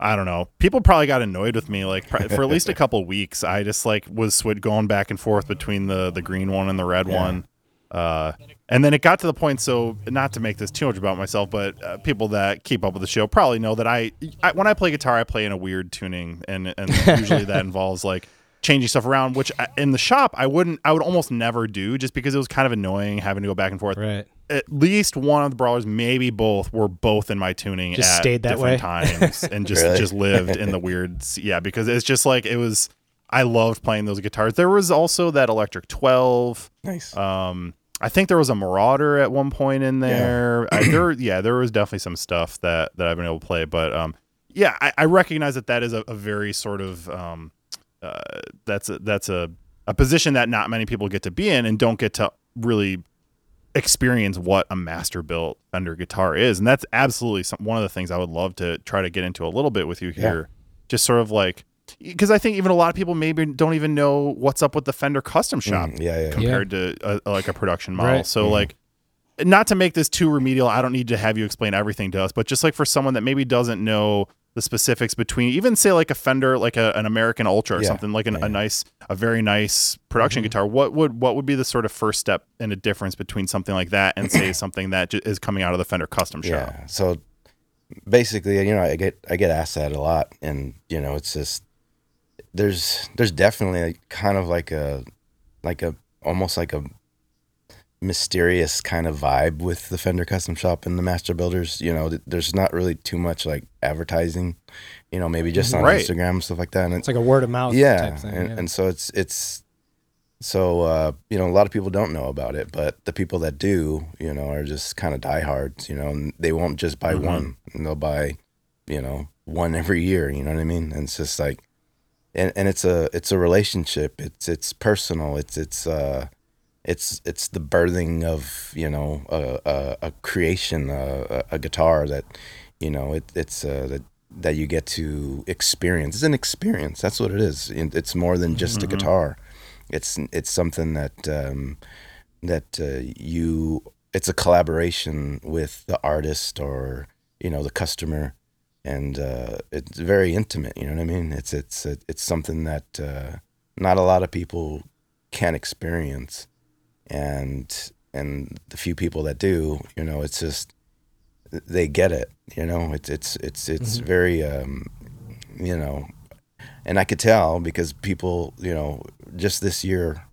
I don't know, people probably got annoyed with me. Like pr- for at least a [laughs] couple weeks, I just like was switch going back and forth between the the green one and the red Yeah. one. Uh, and then it got to the point. So not to make this too much about myself, but uh, people that keep up with the show probably know that I, I when I play guitar, I play in a weird tuning, and and usually that [laughs] involves like changing stuff around. Which I, in the shop I wouldn't, I would almost never do, just because it was kind of annoying having to go back and forth right. at least one of the brawlers, maybe both, were both in my tuning Just at stayed that different way? times [laughs] and just Really? just lived in the [laughs] weird. Yeah, because it's just like it was. I loved playing those guitars. There was also that electric twelve. Nice. Um, I think there was a Marauder at one point in there. I, [clears throat] there, yeah, there was definitely some stuff that that I've been able to play, but um, yeah, I, I recognize that that is a, a very sort of um, uh, that's a, that's a a position that not many people get to be in and don't get to really experience what a master built Fender guitar is, and that's absolutely some, one of the things I would love to try to get into a little bit with you here. Just sort of like because I think even a lot of people maybe don't even know what's up with the Fender custom shop Mm, yeah, yeah. compared to a, like a production model. Right. So Mhm. like not to make this too remedial, I don't need to have you explain everything to us, but just like for someone that maybe doesn't know the specifics between even say like a Fender, like a, an American Ultra or Yeah. something like an, Yeah. a nice, a very nice production Mm-hmm. guitar. What would what would be the sort of first step in a difference between something like that and say [clears throat] something that ju- is coming out of the Fender custom shop? Yeah. So basically, you know, I get I get asked that a lot, and you know, it's just there's there's definitely a, kind of like a like a almost like a mysterious kind of vibe with the Fender Custom Shop and the Master Builders. You know, th- there's not really too much like advertising. You know, maybe just on Right. Instagram stuff like that. And It's like a word of mouth yeah, type thing. and, yeah. and so it's it's So uh, you know, a lot of people don't know about it, but the people that do, you know, are just kind of diehards. You know, and they won't just buy Mhm. one; and they'll buy, you know, one every year. You know what I mean? And it's just like, and and it's a it's a relationship. It's it's personal. It's it's uh, it's it's the birthing of you know a a, a creation, a, a guitar that, you know, it it's uh, that that you get to experience. It's an experience. That's what it is. It's more than just a Mhm. guitar. It's it's something that um, that uh, you. It's a collaboration with the artist or you know the customer, and uh, it's very intimate. You know what I mean? It's it's it's something that uh, not a lot of people can experience, and and the few people that do, you know, it's just they get it. You know, it's it's it's it's Mhm. very um, you know, and I could tell because people, you know, just this year,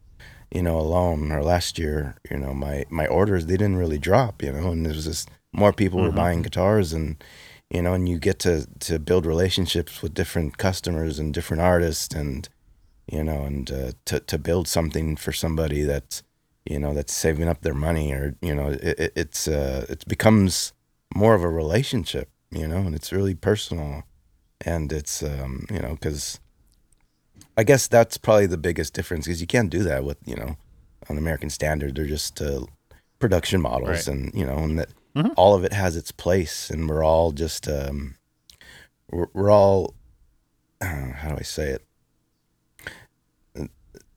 you know, alone or last year, you know, my my orders they didn't really drop. You know, and there's just more people were Mhm. buying guitars and you know, and you get to to build relationships with different customers and different artists and you know, and uh, to to build something for somebody that's you know that's saving up their money or you know it, it, it's uh, it becomes more of a relationship you know and it's really personal and it's um, you know because I guess that's probably the biggest difference because you can't do that with you know an American standard they're just uh, production models Right. and you know and that Mhm. all of it has its place and we're all just um, we're, we're all uh, how do I say it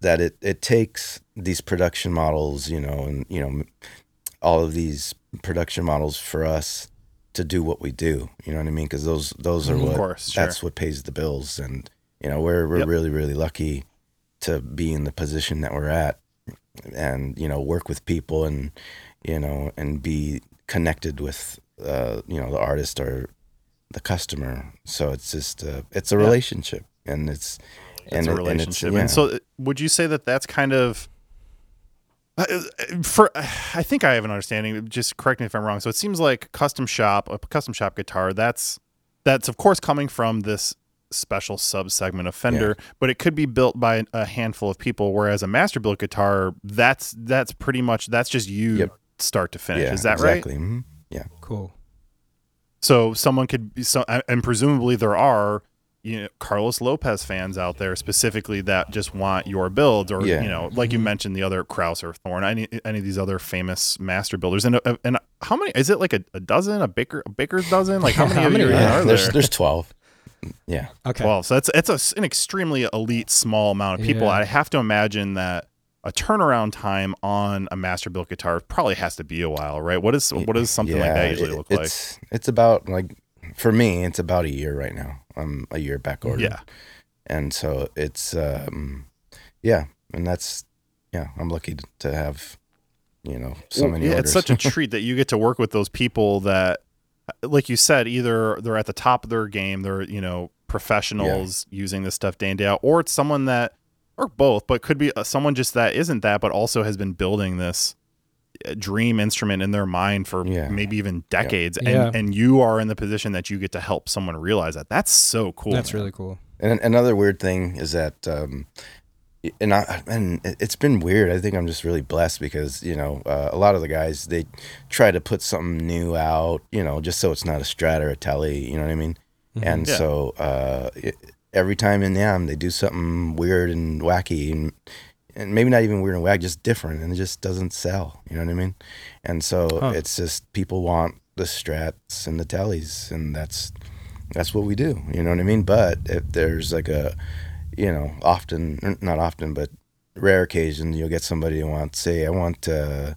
that it, it takes these production models, you know, and you know, all of these production models for us to do what we do. You know what I mean? Because those those are. Of what course, sure. that's what pays the bills, and you know, we're we're Yep. really really lucky to be in the position that we're at, and you know, work with people and you know, and be connected with uh, you know the artist or the customer. So it's just uh, it's a Yeah. relationship, and it's It's and a it- and relationship. And, so, uh, would you say that that's kind of uh, uh, for? I think I have an understanding. Just correct me if I'm wrong. So it seems like custom shop, a custom shop guitar. That's that's of course coming from this special sub segment of Fender, but it could be built by a handful of people. Whereas a master built guitar, that's that's pretty much that's just you Yep. Start to finish. yeah, Is that right? exactly. hmm Cool. So someone could be so, and presumably there are, you know, Carlos Lopez fans out there specifically that just want your builds, or Yeah. you know, like you mentioned, the other Krause or Thorn, any any of these other famous master builders, and uh, and how many is it? Like a, a dozen, a baker, a baker's dozen? Like how many How of many are Yeah, are there? there's twelve. Yeah, Okay. Twelve. So that's it's an extremely elite small amount of people. Yeah. I have to imagine that a turnaround time on a master built guitar probably has to be a while, right? What is what does something like that usually it- look like? it's, It's about like for me, it's about a year right now. I'm a year back order. Yeah. and so it's um, yeah, and that's yeah. I'm lucky to- have you know so many. yeah, orders. it's such a [laughs] treat that you get to work with those people that, like you said, either they're at the top of their game, they're you know professionals using this stuff day in day out, or it's someone that, or both, but could be uh, someone just that isn't that, but also has been building this uh, dream instrument in their mind for Yeah. maybe even decades, Yeah. and and you are in the position that you get to help someone realize that. That's so cool. That's man. really cool. And another weird thing is that, um, and I and it- it's been weird. I think I'm just really blessed because you know uh, a lot of the guys they try to put something new out, you know, just so it's not a Strat or a Telly. You know what I mean? Mhm. And Yeah. so uh, it, every time in them they do something weird and wacky and. And maybe not even weird and wacky, just different, and it just doesn't sell. You know what I mean? And so Huh. it's just people want the strats and the tellies, and that's that's what we do. You know what I mean? But if there's like a, you know, often not often, but rare occasion, you'll get somebody who wants, say, I want uh,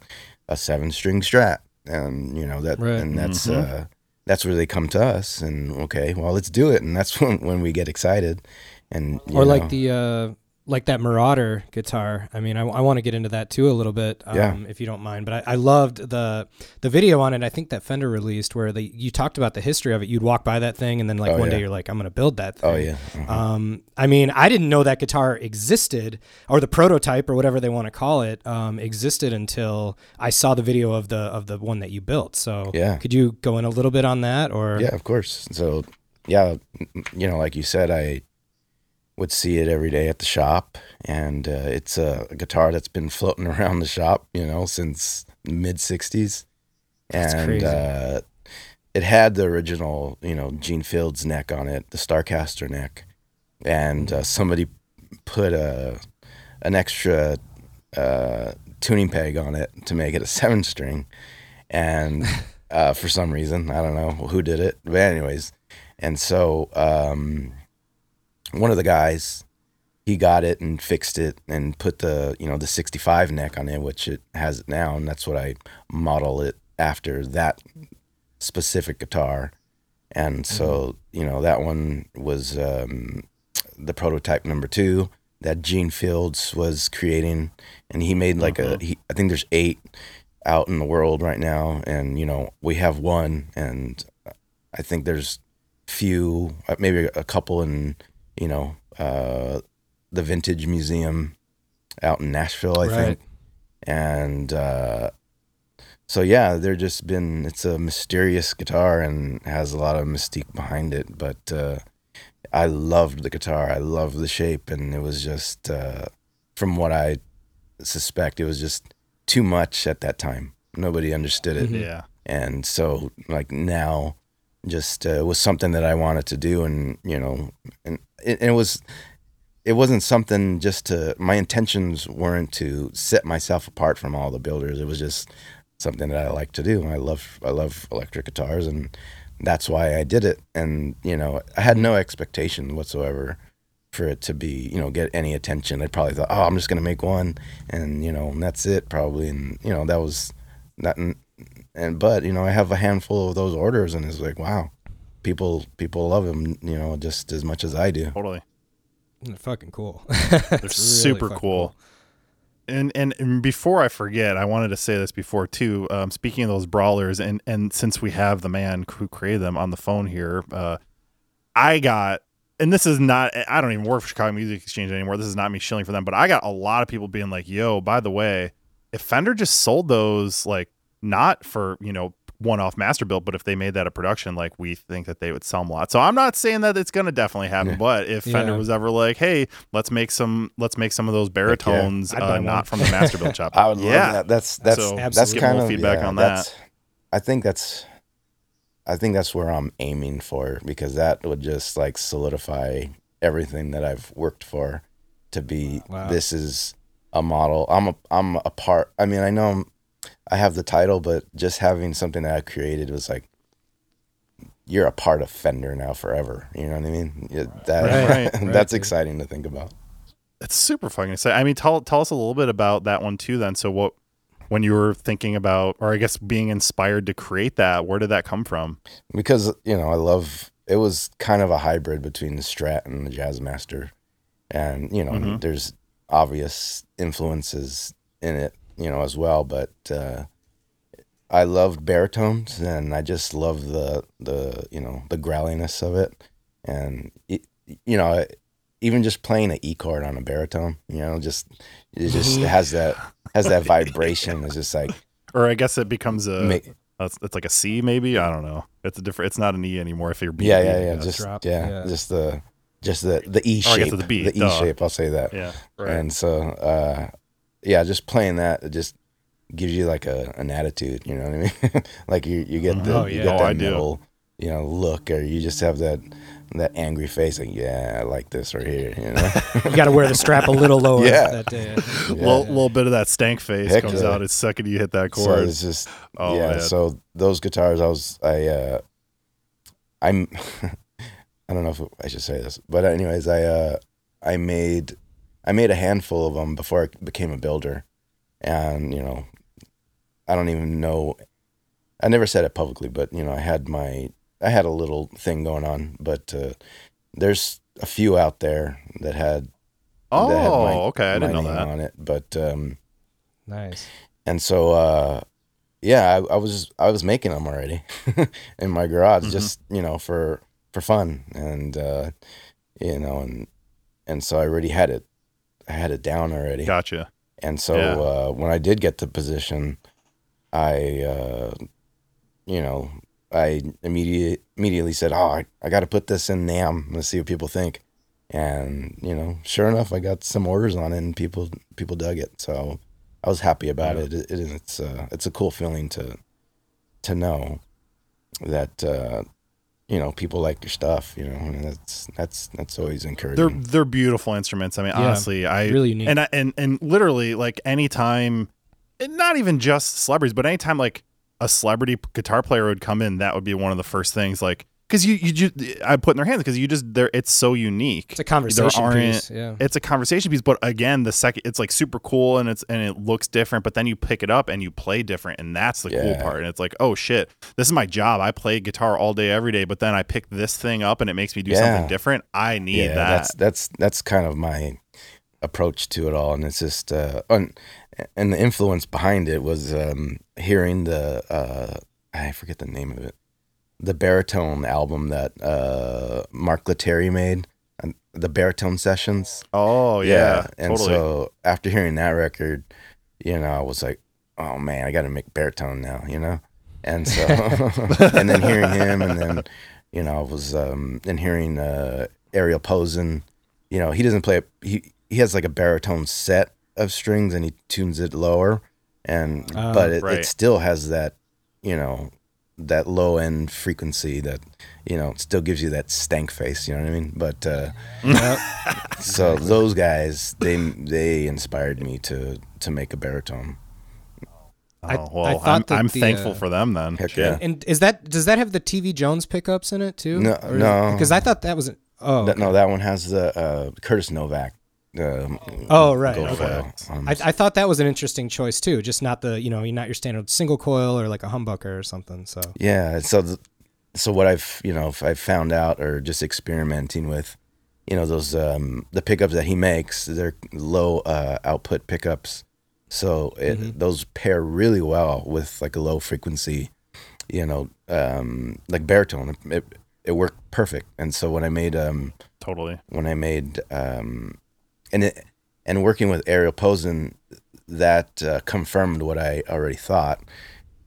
a seven string strat, and you know that, Right. and that's Mhm. uh, that's where they come to us, and okay, well, let's do it, and that's [laughs] when when we get excited, and you or like the uh like that marauder guitar i mean i, I want to get into that too a little bit um, Yeah. if you don't mind but I, I loved the the video on it i think that fender released where they you talked about the history of it you'd walk by that thing and then like Oh, one day you're like i'm gonna build that thing oh yeah, uh-huh. um, I mean, I didn't know that guitar existed, or the prototype, or whatever they want to call it, um, existed until I saw the video of the of the one that you built. So, Yeah. could you go in a little bit on that, or Yeah, of course. So, yeah, you know, like you said, I would see it every day at the shop, and uh, it's a guitar that's been floating [laughs] around the shop, you know, since mid '60s, That's and crazy. uh, it had the original, you know, Gene Fields neck on it, the Starcaster neck, and uh, somebody put a an extra uh, tuning peg on it to make it a [laughs] seven string, and [laughs] uh, for some reason I don't know who did it, but anyways, and so um, one of the guys he got it and fixed it and put the you know the 65 neck on it, which it has it now, and that's what I model it after that specific guitar, and so you know that one was um, the prototype number two that Gene Fields was creating, and he made like a. He, I think there's eight out in the world right now, and you know we have one, and I think there's few, uh, maybe a couple in you know uh, the Vintage Museum out in Nashville, I Right. think, and uh, so yeah, they're just been. It's a mysterious guitar and has a lot of mystique behind it, but. Uh, I loved the guitar. I loved the shape, and it was just, uh, from what I suspect, it was just too much at that time. Nobody understood it, Yeah. and so like now, just uh, was something that I wanted to do, and you know, and it, it was, it wasn't something just to. My intentions weren't to set myself apart from all the builders. It was just something that I like to do. I love I love electric guitars, and that's why I did it. And you know, I had no expectation whatsoever for it to be, you know, get any attention. I probably thought, oh, I'm just gonna make one, and you know, and that's it probably. And you know, that was that. And but you know, I have a handful of those orders, and it's like, wow, people people love them, you know, just as much as I do. Totally. They're fucking cool. [laughs] They're Really super fucking cool. And, and and before I forget, I wanted to say this before too. Um, speaking of those brawlers, and and since we have the man who created them on the phone here, uh, I got, and this is not, I don't even work for Chicago Music Exchange anymore. This is not me shilling for them, but I got a lot of people being like, "Yo, by the way, if Fender just sold those, like not for you know one-off master built, but if they made that a production, like we think that they would sell them a lot. So I'm not saying that it's gonna definitely happen, Yeah. but if Fender Yeah. was ever like, "Hey, let's make some, let's make some of those baritones, I'd buy uh, one. not from the master build shop," [laughs] I would yeah, love that. That's that's So, that's get kind more of feedback yeah, on that. I think that's I think that's where I'm aiming for because that would just like solidify everything that I've worked for to be Wow. this is a model. I'm a I'm a part I mean I know I'm, I have the title but just having something that I created was like you're a part of Fender now forever. You know what I mean? Yeah, That Right, right, [laughs] that's dude. exciting to think about. it's super fucking exciting. I mean, tell tell us a little bit about that one too. Then, so what when you were thinking about, or I guess being inspired to create that, where did that come from? because you know I love it was kind of a hybrid between the Strat and the Jazzmaster, and you know Mhm. there's obvious influences in it, you know as well. But uh, I loved baritones, and I just love the the you know the growliness of it, and it, you know even just playing an E chord on a baritone, you know, just it just has that has that vibration. It's just like Or I guess it becomes a, it's, it's like a C maybe. I don't know. It's a different. It's not an E anymore. If you're B, yeah, yeah, yeah. Just yeah, yeah. just the just the the E Oh, shape, it's the B, the E duh. shape. I'll say that. yeah, right. And so, uh, yeah, just playing that it just gives you like a an attitude. You know what I mean? [laughs] like you you get the Oh, you get Oh, that I middle, you know, look, or you just have that that angry face. Like, yeah, I like this right here. You know? [laughs] you got to wear the strap a little lower [laughs] Yeah. that day. Yeah. little, little bit of that stank face Heck comes yeah. out as second you hit that chord. so chord. it's just Oh, yeah. man. So those guitars, I was I uh, I'm I don't know if I should say this, but anyways, I uh, I made I made a handful of them before I became a builder, and you know, I don't even know. I never said it publicly, but you know, I had my I had a little thing going on, but uh, there's a few out there that had oh, that had my- okay. I didn't know name that. on it, but um, Nice. and so uh yeah I, I was i was making them already [laughs] in my garage Mhm. just you know for for fun and uh you know and and so i already had it i had it down already Gotcha. and so Yeah. uh when i did get the position i uh you know i immediate, immediately said oh i, I got to put this in NAMM let's see what people think and you know, sure enough, I got some orders on it, and people people dug it. So I was happy about Yeah. it. it. It's uh, it's a cool feeling to to know that uh, you know people like your stuff. You know, and that's that's that's always encouraging They're encouraging. they're beautiful instruments. I mean, Yeah. honestly, I Really unique. and I, and and literally like anytime, and not even just celebrities, but anytime like a celebrity guitar player would come in, that would be one of the first things like because you you just I put in their hands because you just there it's so unique. It's a conversation aren't- piece. Yeah. It's a conversation piece, but again, the second it's like super cool and it's and it looks different, but then you pick it up and you play different, and that's the cool part. And it's like, oh shit, this is my job. I play guitar all day, every day, but then I pick this thing up and it makes me do something different. I need yeah, that. that's that's that's kind of my approach to it all, and it's just uh, and, and the influence behind it was um, hearing the uh, I forget the name of it, the baritone album that uh, Mark Lettieri made, and the baritone sessions. Oh yeah, and totally. so after hearing that record, you know, I was like, oh man, I got to make baritone now, you know, and so [laughs] [laughs] and then hearing him, and then you know, I was um, and hearing uh, Ariel Posen, you know, he doesn't play he he has like a baritone set of strings and he tunes it lower, and Oh, but it, right. it still has that, you know. That low end frequency that you know still gives you that stank face, you know what I mean? But uh, so those guys, they they inspired me to to make a baritone. Oh, I- well, I I'm, that I'm the, thankful uh, for them then. Heck yeah. And is that does that have the TV Jones pickups in it too? No- no. Because I thought that was oh That- no, that one has the uh, Curtis Novak. Um, Oh, right, okay. Um, I, I thought that was an interesting choice too. Just not the you know not your standard single coil or like a humbucker or something. So yeah. So th- so what I've you know I've found out or just experimenting with, you know those um, the pickups that he makes. They're low uh, output pickups, so it, Mm-hmm. those pair really well with like a low frequency, you know, um, like baritone. It, it worked perfect. And so when I made um, Totally. when I made um, and it and working with Ariel Posen, that uh, confirmed what I already thought.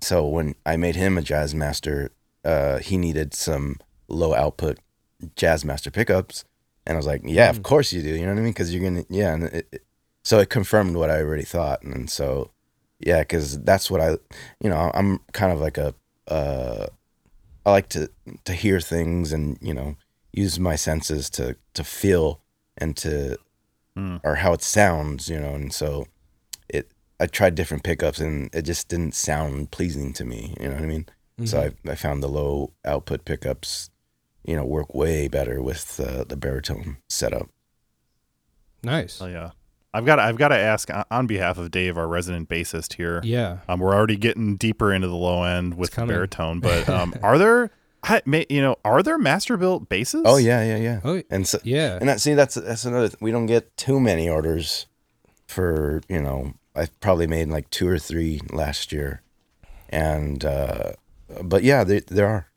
So when I made him a jazz master, uh, he needed some low output jazz master pickups, and I was like, yeah, of course you do. You know what I mean? Because you're gonna yeah. And it, it- so it confirmed what I already thought, and so yeah, because that's what I you know I'm kind of like a uh, I like to to hear things and you know use my senses to to feel and to Hmm. or how it sounds, you know, and so it I tried different pickups and it just didn't sound pleasing to me, you know what I mean? So I I found the low output pickups, you know, work way better with uh, the baritone setup. nice. Oh yeah. I've got I've got to ask on- on behalf of Dave, our resident bassist here. Yeah. Um, we're already getting deeper into the low end with the baritone, but [laughs] um, are there, I, may, you know, are there master built basses? Oh yeah, yeah, yeah. Oh, and so yeah. and that see that's that's another we don't get too many orders for you know I probably made like two or three last year, and uh, but yeah, there there are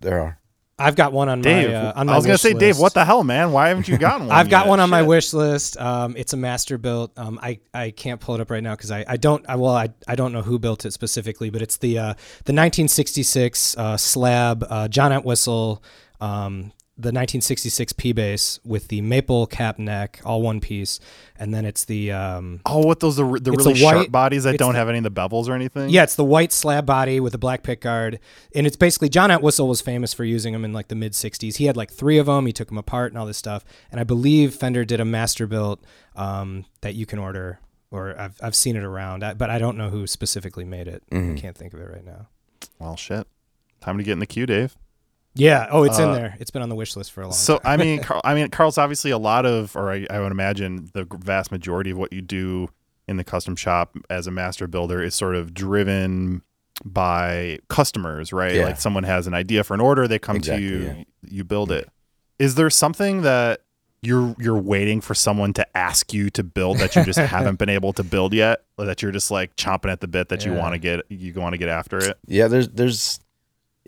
there are. I've got one on Dave. my uh, on my I was gonna say, Dave, list. what the hell, man? Why haven't you gotten [laughs] one? I've got yet? one on my wish list. Um, it's a master built. Um, I, I can't pull it up right now because I, I don't I, well I, I don't know who built it specifically, but it's the uh, the 1966 uh, slab uh, John Entwistle, um, the 1966 P bass with the maple cap neck, all one piece, and then it's the um, Oh, what those the, the really a white- sharp bodies that don't the- have any of the bevels or anything? yeah, it's the white slab body with the black pick guard, and it's basically John Entwistle was famous for using them in like the mid '60s. He had like three of them. He took them apart and all this stuff. And I believe Fender did a master built um, that you can order, or I've I've seen it around, I, but I don't know who specifically made it. I can't think of it right now. Well, shit. Time to get in the queue, Dave. Yeah. Oh, it's in Uh, there. It's been on the wish list for a long So time. I mean, [laughs] Carl, I mean, Carl's obviously a lot of, or I, I would imagine the vast majority of what you do in the custom shop as a master builder is sort of driven by customers, right? Yeah. Like someone has an idea for an order, they come Exactly, to you, yeah. you build it. Is there something that you're you're waiting for someone to ask you to build that you just [laughs] haven't been able to build yet, or that you're just like chomping at the bit that you want to get you want to get after it? Yeah, there's there's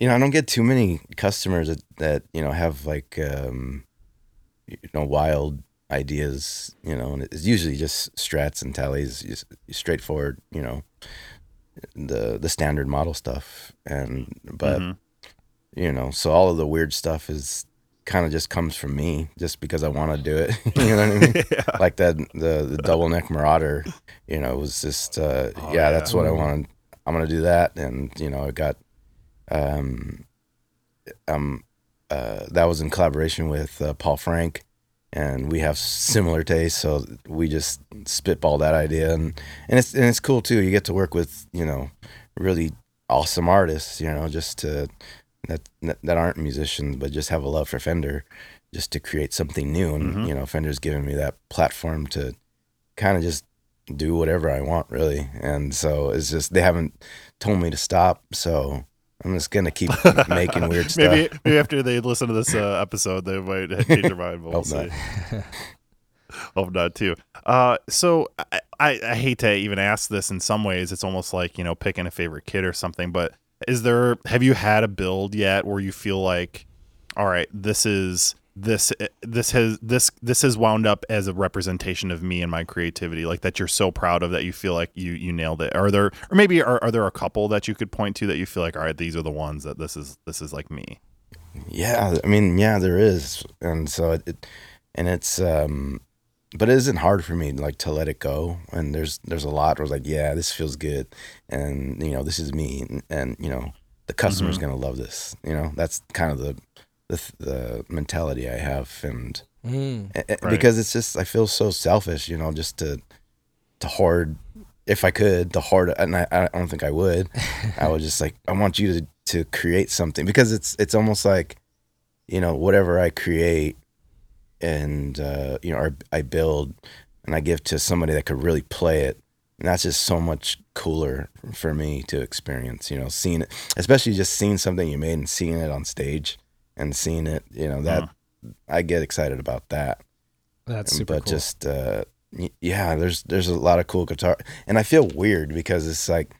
you know, I don't get too many customers that, that you know have like um you know wild ideas, you know, and it's usually just strats and tellies, just straightforward, you know, the the standard model stuff and but Mhm. you know, so all of the weird stuff is kind of just comes from me, just because I want to do it. [laughs] you know what I mean? [laughs] yeah. Like that the the double neck Marauder, you know, was just uh, Oh, yeah, yeah. that's what I wanted. I'm gonna do that, and you know, I got um um uh that was in collaboration with uh, Paul Frank, and we have similar tastes, so we just spitball that idea, and and it's and it's cool too. You get to work with you know really awesome artists, you know, just to that that, aren't musicians but just have a love for Fender, just to create something new, and Mhm. you know, Fender's given me that platform to kind of just do whatever I want, really, and so it's just they haven't told me to stop, so. I'm just gonna keep [laughs] making weird stuff. maybe maybe after they listen to this uh, episode, they might [laughs] change their mind. but We'll Hope see. not. Hope not too. Uh, so I, I, I hate to even ask this. In some ways, it's almost like you know picking a favorite kid or something. But is there? Have you had a build yet where you feel like, all right, this is this this has this this has wound up as a representation of me and my creativity, like that you're so proud of that you feel like you you nailed it. Are there or maybe are, are there a couple that you could point to that you feel like, all right, these are the ones that this is this is like me. Yeah, I mean, yeah, there is, and so it, it and it's, um, but it isn't hard for me like to let it go. And there's there's a lot where it's like, yeah, this feels good, and you know, this is me, and, and you know, the customer's gonna love this. You know, that's kind of the the, the mentality I have, and Mm. Right. because it's just I feel so selfish, you know, just to to hoard. If I could, to hoard, and I, I don't think I would. [laughs] I would just like I want you to to create something because it's it's almost like, you know, whatever I create, and uh, you know, or I build, and I give to somebody that could really play it, and that's just so much cooler for me to experience. You know, seeing it, especially just seeing something you made and seeing it on stage, and seeing it, you know, that I get excited about that That's super but cool. just uh yeah there's there's a lot of cool guitar and i feel weird because it's like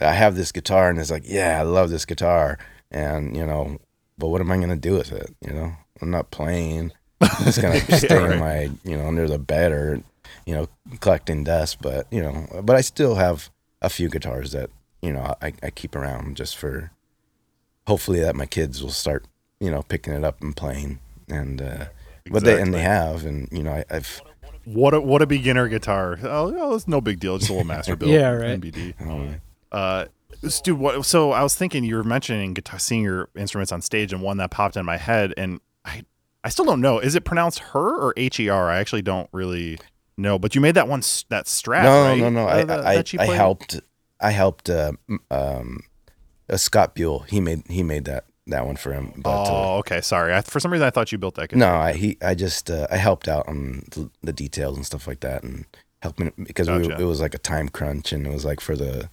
i have this guitar and it's like yeah i love this guitar and you know but what am i gonna do with it you know i'm not playing it's gonna [laughs] stay right. in my you know under the bed or you know collecting dust but you know but i still have a few guitars that you know i, I keep around just for hopefully that my kids will start you know picking it up and playing and uh but they and they have and you know I, i've What a what a beginner guitar. Oh, oh it's no big deal. Just a little master [laughs] build. Yeah, right. NBD. um, Uh, Stu, what? So I was thinking you were mentioning guitar, seeing your instruments on stage, and one that popped in my head, and I, I still don't know. Is it pronounced her or H E R? I actually don't really know. But you made that one, that strap. no right? no no Uh, i that- I, that she I helped i helped uh, um uh, Scott Buehl he made he made that that one for him but uh, Oh, okay. Sorry. I, for some reason, I thought you built that. no i he i just uh, i helped out on the, the details and stuff like that and helping because we, it was like a time crunch and it was like for the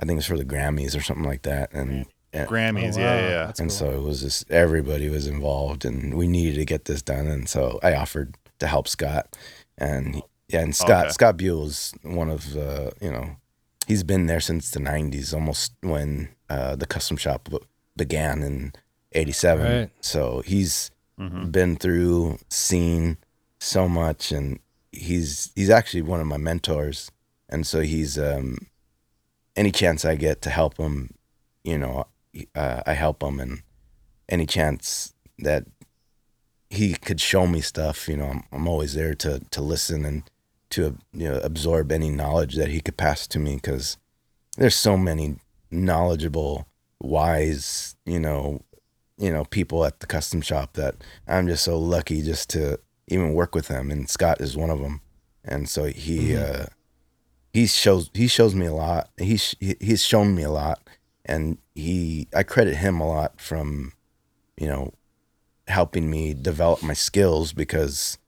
i think it was for the grammys or something like that and and, Grammys. Oh, Yeah, wow. yeah, yeah. That's and cool. so it was just everybody was involved and we needed to get this done and so i offered to help scott and he- yeah and scott Okay. Scott Buehl's one of the you know he's been there since the 90s almost when uh, the custom shop b- began in 87 Right. so he's Mhm. been through seen so much and he's he's actually one of my mentors and so he's um any chance i get to help him you know uh, i help him and any chance that he could show me stuff you know i'm, I'm always there to to listen and to you know absorb any knowledge that he could pass to me because there's so many knowledgeable wise you know you know people at the custom shop that i'm just so lucky just to even work with them and scott is one of them and so he uh he shows he shows me a lot. He's he, he's shown me a lot and he i credit him a lot from you know helping me develop my skills because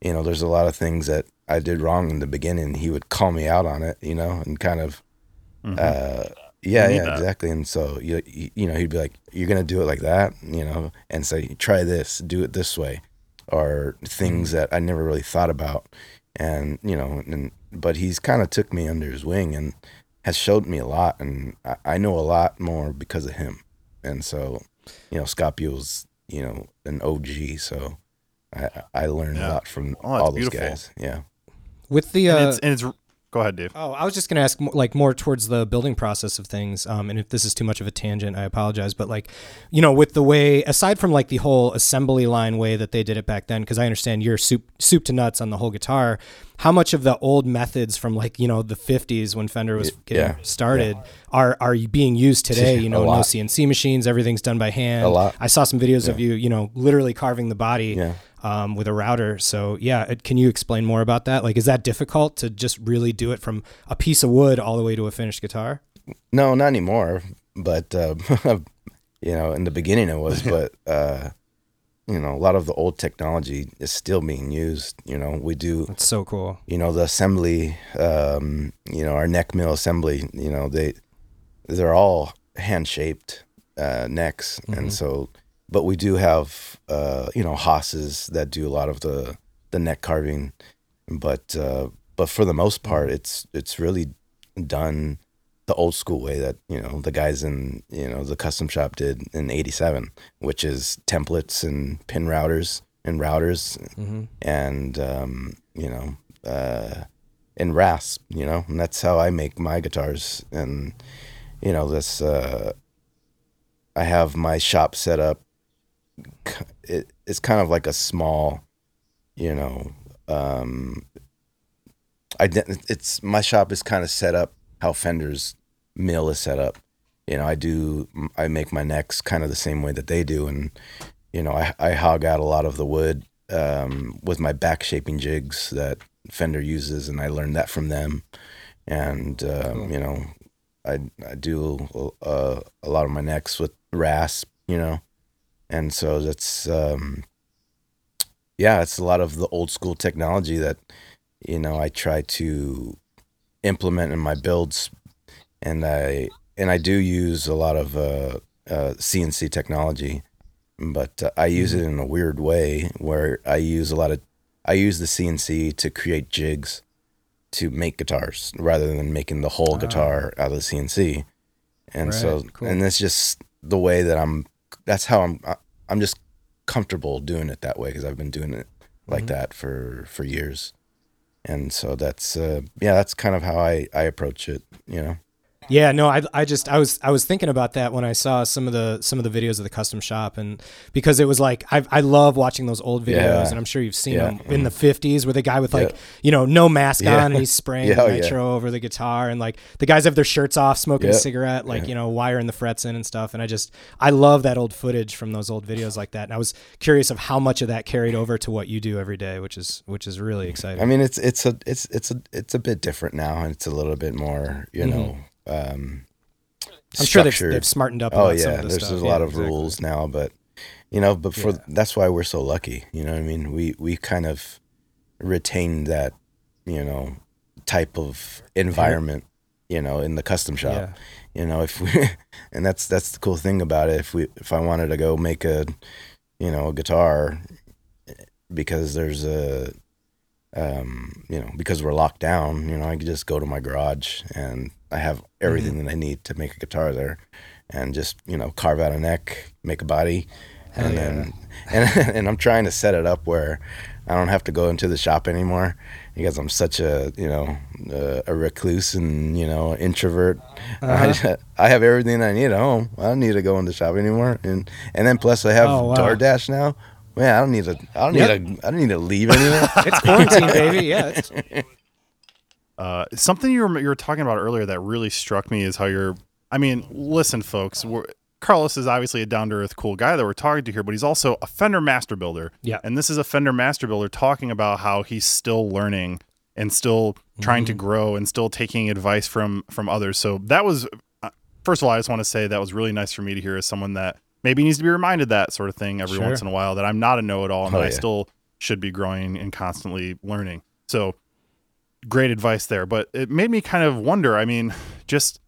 you know there's a lot of things that i did wrong in the beginning. He would call me out on it you know and kind of Mhm. uh yeah yeah that. exactly and so you you you know he'd be like you're gonna do it like that you know and say try this do it this way or things that i never really thought about and you know and but he's kind of took me under his wing and has showed me a lot and I, I know a lot more because of him and so you know Scott Buehl's you know an og so i i learned Yeah. a lot from Oh, all those beautiful. guys yeah with the and uh, it's and it's Go ahead, Dave. Oh, I was just going to ask like more towards the building process of things. Um, and if this is too much of a tangent, I apologize. But like, you know, with the way aside from like the whole assembly line way that they did it back then, because I understand you're soup soup to nuts on the whole guitar. How much of the old methods from like you know the 50s when Fender was getting yeah, started are are you being used [laughs] today? You A know, no. CNC machines, everything's done by hand. A lot. I saw some videos of you, you know, literally carving the body Yeah. Um, with a router. So yeah, it, can you explain more about that? Like, is that difficult to just really do it from a piece of wood all the way to a finished guitar? No, not anymore. But uh, [laughs] you know, in the beginning it was. [laughs] But uh, you know, a lot of the old technology is still being used. You know, we do. It's so cool. You know, the assembly. Um, you know, our neck mill assembly. You know, they they're all hand shaped uh, necks, and so. But we do have uh, you know Haas's that do a lot of the the neck carving, but uh, but for the most part, it's it's really done the old school way that you know the guys in you know the custom shop did in 87 which is templates and pin routers and routers and um, you know uh, and rasp you know and that's how i make my guitars. And you know this uh, i have my shop set up it, it's kind of like a small you know um, I it's my shop is kind of set up how Fender's mill is set up. You know, I do I make my necks kind of the same way that they do, and you know, I I hog out a lot of the wood um, with my back shaping jigs that Fender uses, and I learned that from them. And um, you know, I I do uh, a lot of my necks with rasp, you know, and so that's um, yeah, it's a lot of the old school technology that you know I try to implement in my builds, and I and I do use a lot of uh, uh, CNC technology, but uh, I use it in a weird way where I use a lot of I use the CNC to create jigs to make guitars rather than making the whole guitar out of the CNC, and so cool. and that's just the way that I'm. That's how I'm. I'm just comfortable doing it that way because I've been doing it like that for for years and so that's uh yeah that's kind of how i i approach it you know Yeah, no, I, I just I was I was thinking about that when I saw some of the some of the videos of the custom shop and because it was like I I love watching those old videos Yeah. and I'm sure you've seen Yeah. Them in the 50s where the guy with like Yeah. you know no mask on and he's [laughs] spraying oh, nitro over the guitar and like the guys have their shirts off smoking a cigarette like you know wiring the frets in and stuff and I just I love that old footage from those old videos like that and I was curious of how much of that carried over to what you do every day which is which is really exciting. i mean it's it's a it's it's a it's a bit different now and it's a little bit more you mm-hmm. know um I'm sure they've, they've smartened up. oh about some yeah there's, a Yeah, lot of exactly. rules now but you know but for Yeah. that's why we're so lucky you know what i mean we we kind of retain that you know type of environment you know in the custom shop Yeah. you know if we [laughs] and that's that's the cool thing about it if we if i wanted to go make a you know a guitar because there's a um you know because we're locked down you know i could just go to my garage and i have everything Mm-hmm. that i need to make a guitar there and just you know carve out a neck make a body and yeah. then [laughs] and, and i'm trying to set it up where i don't have to go into the shop anymore because i'm such a you know uh, a recluse and you know introvert Uh-huh. I, [laughs] I have everything i need at home i don't need to go in the shop anymore and and then plus i have Oh, wow. doordash now man i don't need to i don't Yep. need to i don't need to leave anywhere [laughs] It's quarantine, baby. [laughs] Yeah. It's, Uh, something you were, you were talking about earlier that really struck me is how you're. I mean, listen, folks. We're, Carlos is obviously a down to earth, cool guy that we're talking to here, but he's also a Fender master builder. Yeah. And this is a Fender master builder talking about how he's still learning and still trying to grow and still taking advice from from others. So that was, uh, first of all, I just want to say that was really nice for me to hear as someone that maybe needs to be reminded that sort of thing every Sure. once in a while that I'm not a know it all and Oh, that I yeah. still should be growing and constantly learning. So great advice there, but it made me kind of wonder. I mean, just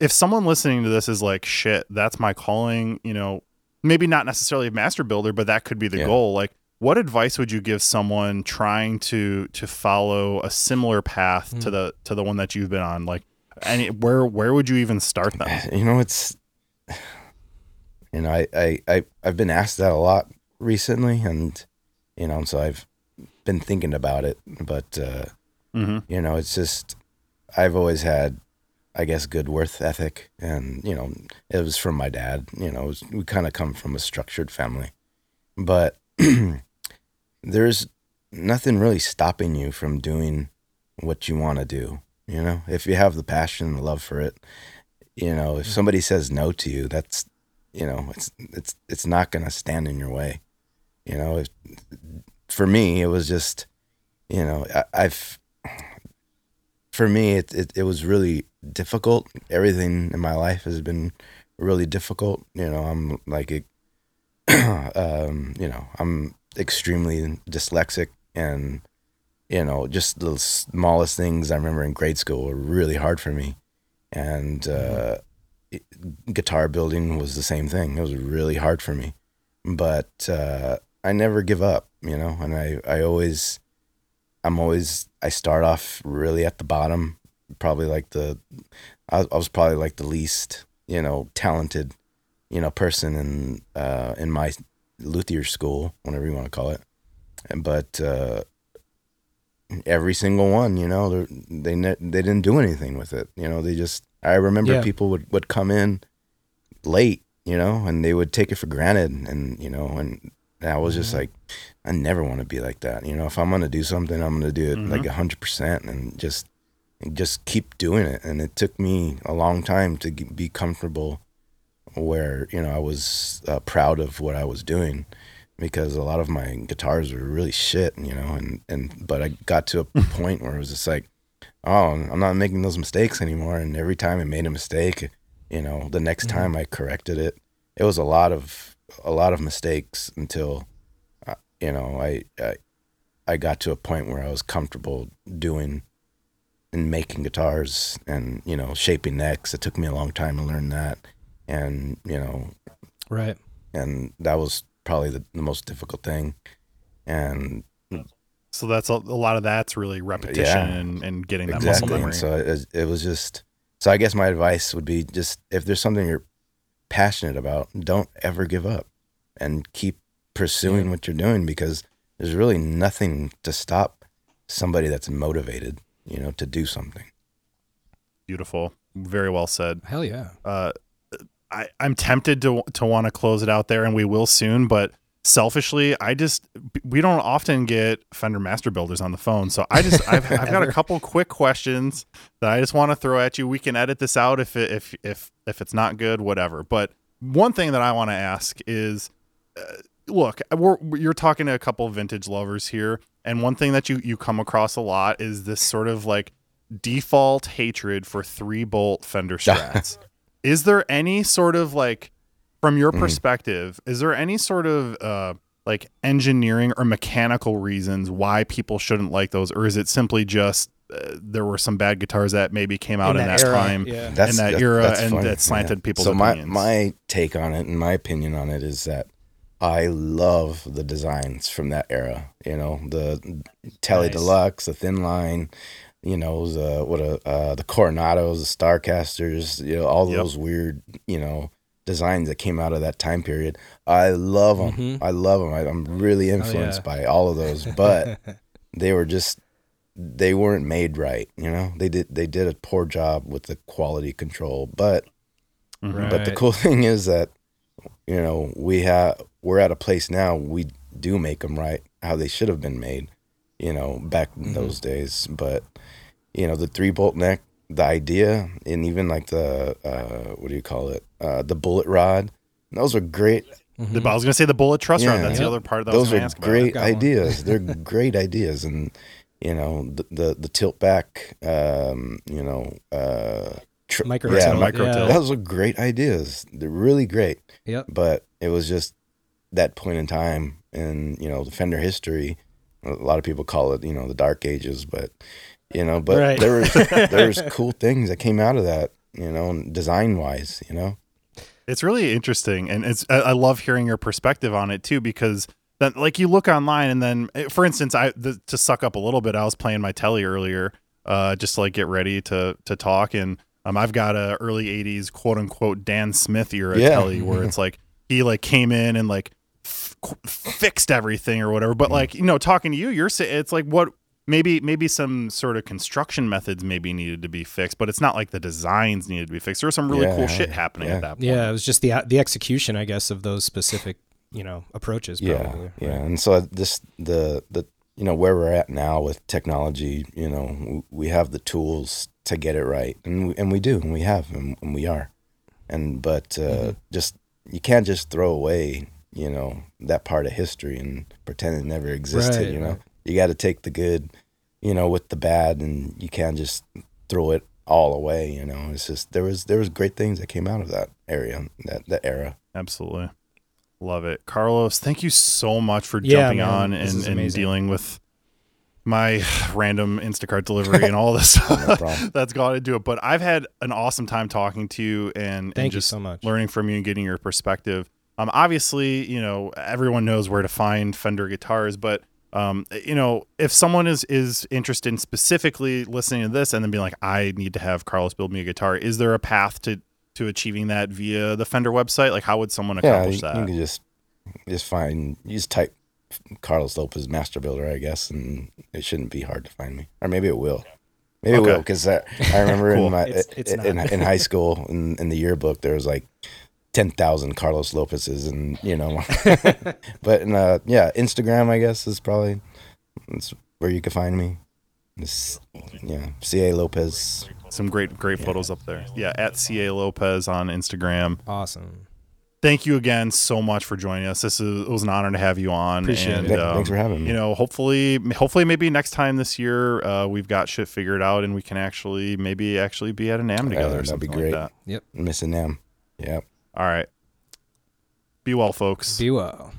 if someone listening to this is like, shit, that's my calling, you know, maybe not necessarily a master builder, but that could be the Yeah. goal. Like, what advice would you give someone trying to to follow a similar path to hmm. the to the one that you've been on? Like, any where where would you even start them? [sighs] you know it's you know I, I i i've been asked that a lot recently and you know so i've been thinking about it but uh hmm you know it's just I've always had, I guess, good worth ethic, and you know, it was from my dad. You know, was, we kind of come from a structured family, but [clears throat] there's nothing really stopping you from doing what you want to do. You know, if you have the passion and the love for it, you know, if somebody says no to you, that's, you know, it's it's it's not gonna stand in your way. You know, if, for me, it was just, you know, I, I've, for me, it, it it was really difficult. Everything in my life has been really difficult. You know, I'm like, [clears throat] um, you know, I'm extremely dyslexic and you know just the smallest things i remember in grade school were really hard for me and uh, it, guitar building was the same thing it was really hard for me but uh, i never give up you know and i i always i'm always i start off really at the bottom probably like the i, I was probably like the least you know talented you know person in uh in my luthier school whatever you want to call it but uh, every single one, you know, they they didn't do anything with it. You know, they just. I remember yeah. people would would come in late, you know, and they would take it for granted, and you know, and I was just mm-hmm. like, I never want to be like that. You know, if I'm gonna do something, I'm gonna do it mm-hmm. like hundred percent, and just and just keep doing it. And it took me a long time to be comfortable where you know I was uh, proud of what I was doing because a lot of my guitars were really shit, you know, and, and but I got to a [laughs] point where it was just like, oh, I'm not making those mistakes anymore. And every time I made a mistake, you know, the next mm-hmm. time I corrected it, it was a lot of a lot of mistakes until, uh, you know, I, I I got to a point where I was comfortable doing and making guitars and you know shaping necks. It took me a long time to learn that, and you know, right. And that was probably the, the most difficult thing. And so that's a, a lot of that's really repetition yeah, and, and, getting that exactly. muscle memory. So it, it was just, so I guess my advice would be just if there's something you're passionate about, don't ever give up and keep pursuing yeah. what you're doing because there's really nothing to stop somebody that's motivated, you know, to do something. Beautiful. Very well said. Hell yeah. Uh, I, I'm tempted to to want to close it out there, and we will soon. But selfishly, I just we don't often get Fender master builders on the phone, so I just I've, I've got a [laughs] couple quick questions that I just want to throw at you. We can edit this out if it, if if if it's not good, whatever. But one thing that I want to ask is, uh, look, we're you're talking to a couple vintage lovers here, and one thing that you you come across a lot is this sort of like default hatred for three bolt Fender [laughs] Strats is there any sort of like from your mm. perspective mm. is there any sort of uh like engineering or mechanical reasons why people shouldn't like those or is it simply just uh, there were some bad guitars that maybe came out in, in that, that time yeah. in that that's, era that's and funny. that slanted yeah. people's so opinions. my my take on it and my opinion on it is that I love the designs from that era. You know, the Tele nice. Deluxe, the thin line, you know, the what a uh, the Coronados, the Starcasters, you know, all yep. those weird, you know, designs that came out of that time period. I love them. Mm-hmm. I love them. I, am really influenced oh, yeah. by all of those, but [laughs] they were just they weren't made right. You know, they did they did a poor job with the quality control. But right. but the cool [laughs] thing is that you know we have we're at a place now we do make them right how they should have been made. You know, back in mm-hmm. those days, but you know the three bolt neck the idea and even like the uh, what do you call it? Uh, the bullet rod. Those are great. Mm-hmm. i was gonna say the bullet truss yeah, rod that's the other part that those are great ideas. They're [laughs] great ideas. And you know the the, the tilt back um, you know uh, tr- micro yeah, tilt. micro yeah. those are great ideas. They're really great. Yep. But it was just that point in time in you know the fender history. A lot of people call it you know the dark ages but you know. But right. there was there was [laughs] cool things that came out of that, you know, design wise, you know. It's really interesting, and it's I love hearing your perspective on it too because then like you look online and then eh, for instance I the, to suck up a little bit I was playing my telly earlier uh, just to like get ready to to talk and um, I've got a early 80s quote unquote Dan Smith era yeah. telly where it's like he like came in and like f- fixed everything or whatever but mm. like you know talking to you you're it's like what maybe maybe some sort of construction methods maybe needed to be fixed, but it's not like the designs needed to be fixed. There was some really Yeah, cool shit happening yeah. at that point. Yeah, it was just the the execution, I guess, of those specific you know approaches. yeah Probably. yeah and so this the the you know where we're at now with technology you know we have the tools to get it right and we, and we do and we have and, and we are and but uh, Mm-hmm. just you can't just throw away you know that part of history and pretend it never existed Right, you know right. You got to take the good you know with the bad and you can't just throw it all away you know it's just there was there was great things that came out of that area that that era Absolutely. Love it. Carlos, thank you so much for Yeah, jumping man. on and, and dealing with my [sighs] random Instacart delivery and all this [laughs] No [laughs] that's gone into it. But I've had an awesome time talking to you and, and Thank you just so much. learning from you and getting your perspective. Um, obviously, you know, everyone knows where to find Fender guitars, but um, you know, if someone is is interested in specifically listening to this and then being like, I need to have Carlos build me a guitar, is there a path to to achieving that via the Fender website? Like, how would someone yeah, accomplish you, that? you can just just find you just type Carlos Lopez Master Builder, I guess, and it shouldn't be hard to find me, or maybe it will. Maybe Okay. it will because I, I remember [laughs] Cool. in my It's- it's in, not. in high school in, in the yearbook there was like ten thousand Carlos Lopez's, and you know, [laughs] but in, uh, yeah, Instagram I guess is probably that's where you can find me. This, yeah, Ca Lopez. Some great, great photos up there. Yeah, at CA Lopez on Instagram. Awesome. Thank you again so much for joining us. This is, it was an honor to have you on. Appreciate and, it. Yeah, thanks um, for having me. You know, hopefully, hopefully, maybe next time this year, uh, we've got shit figured out, and we can actually, maybe, actually be at a NAMM together. or that'd be something great. Like that. Yep. Missing them. Yep. All right. Be well, folks. Be well.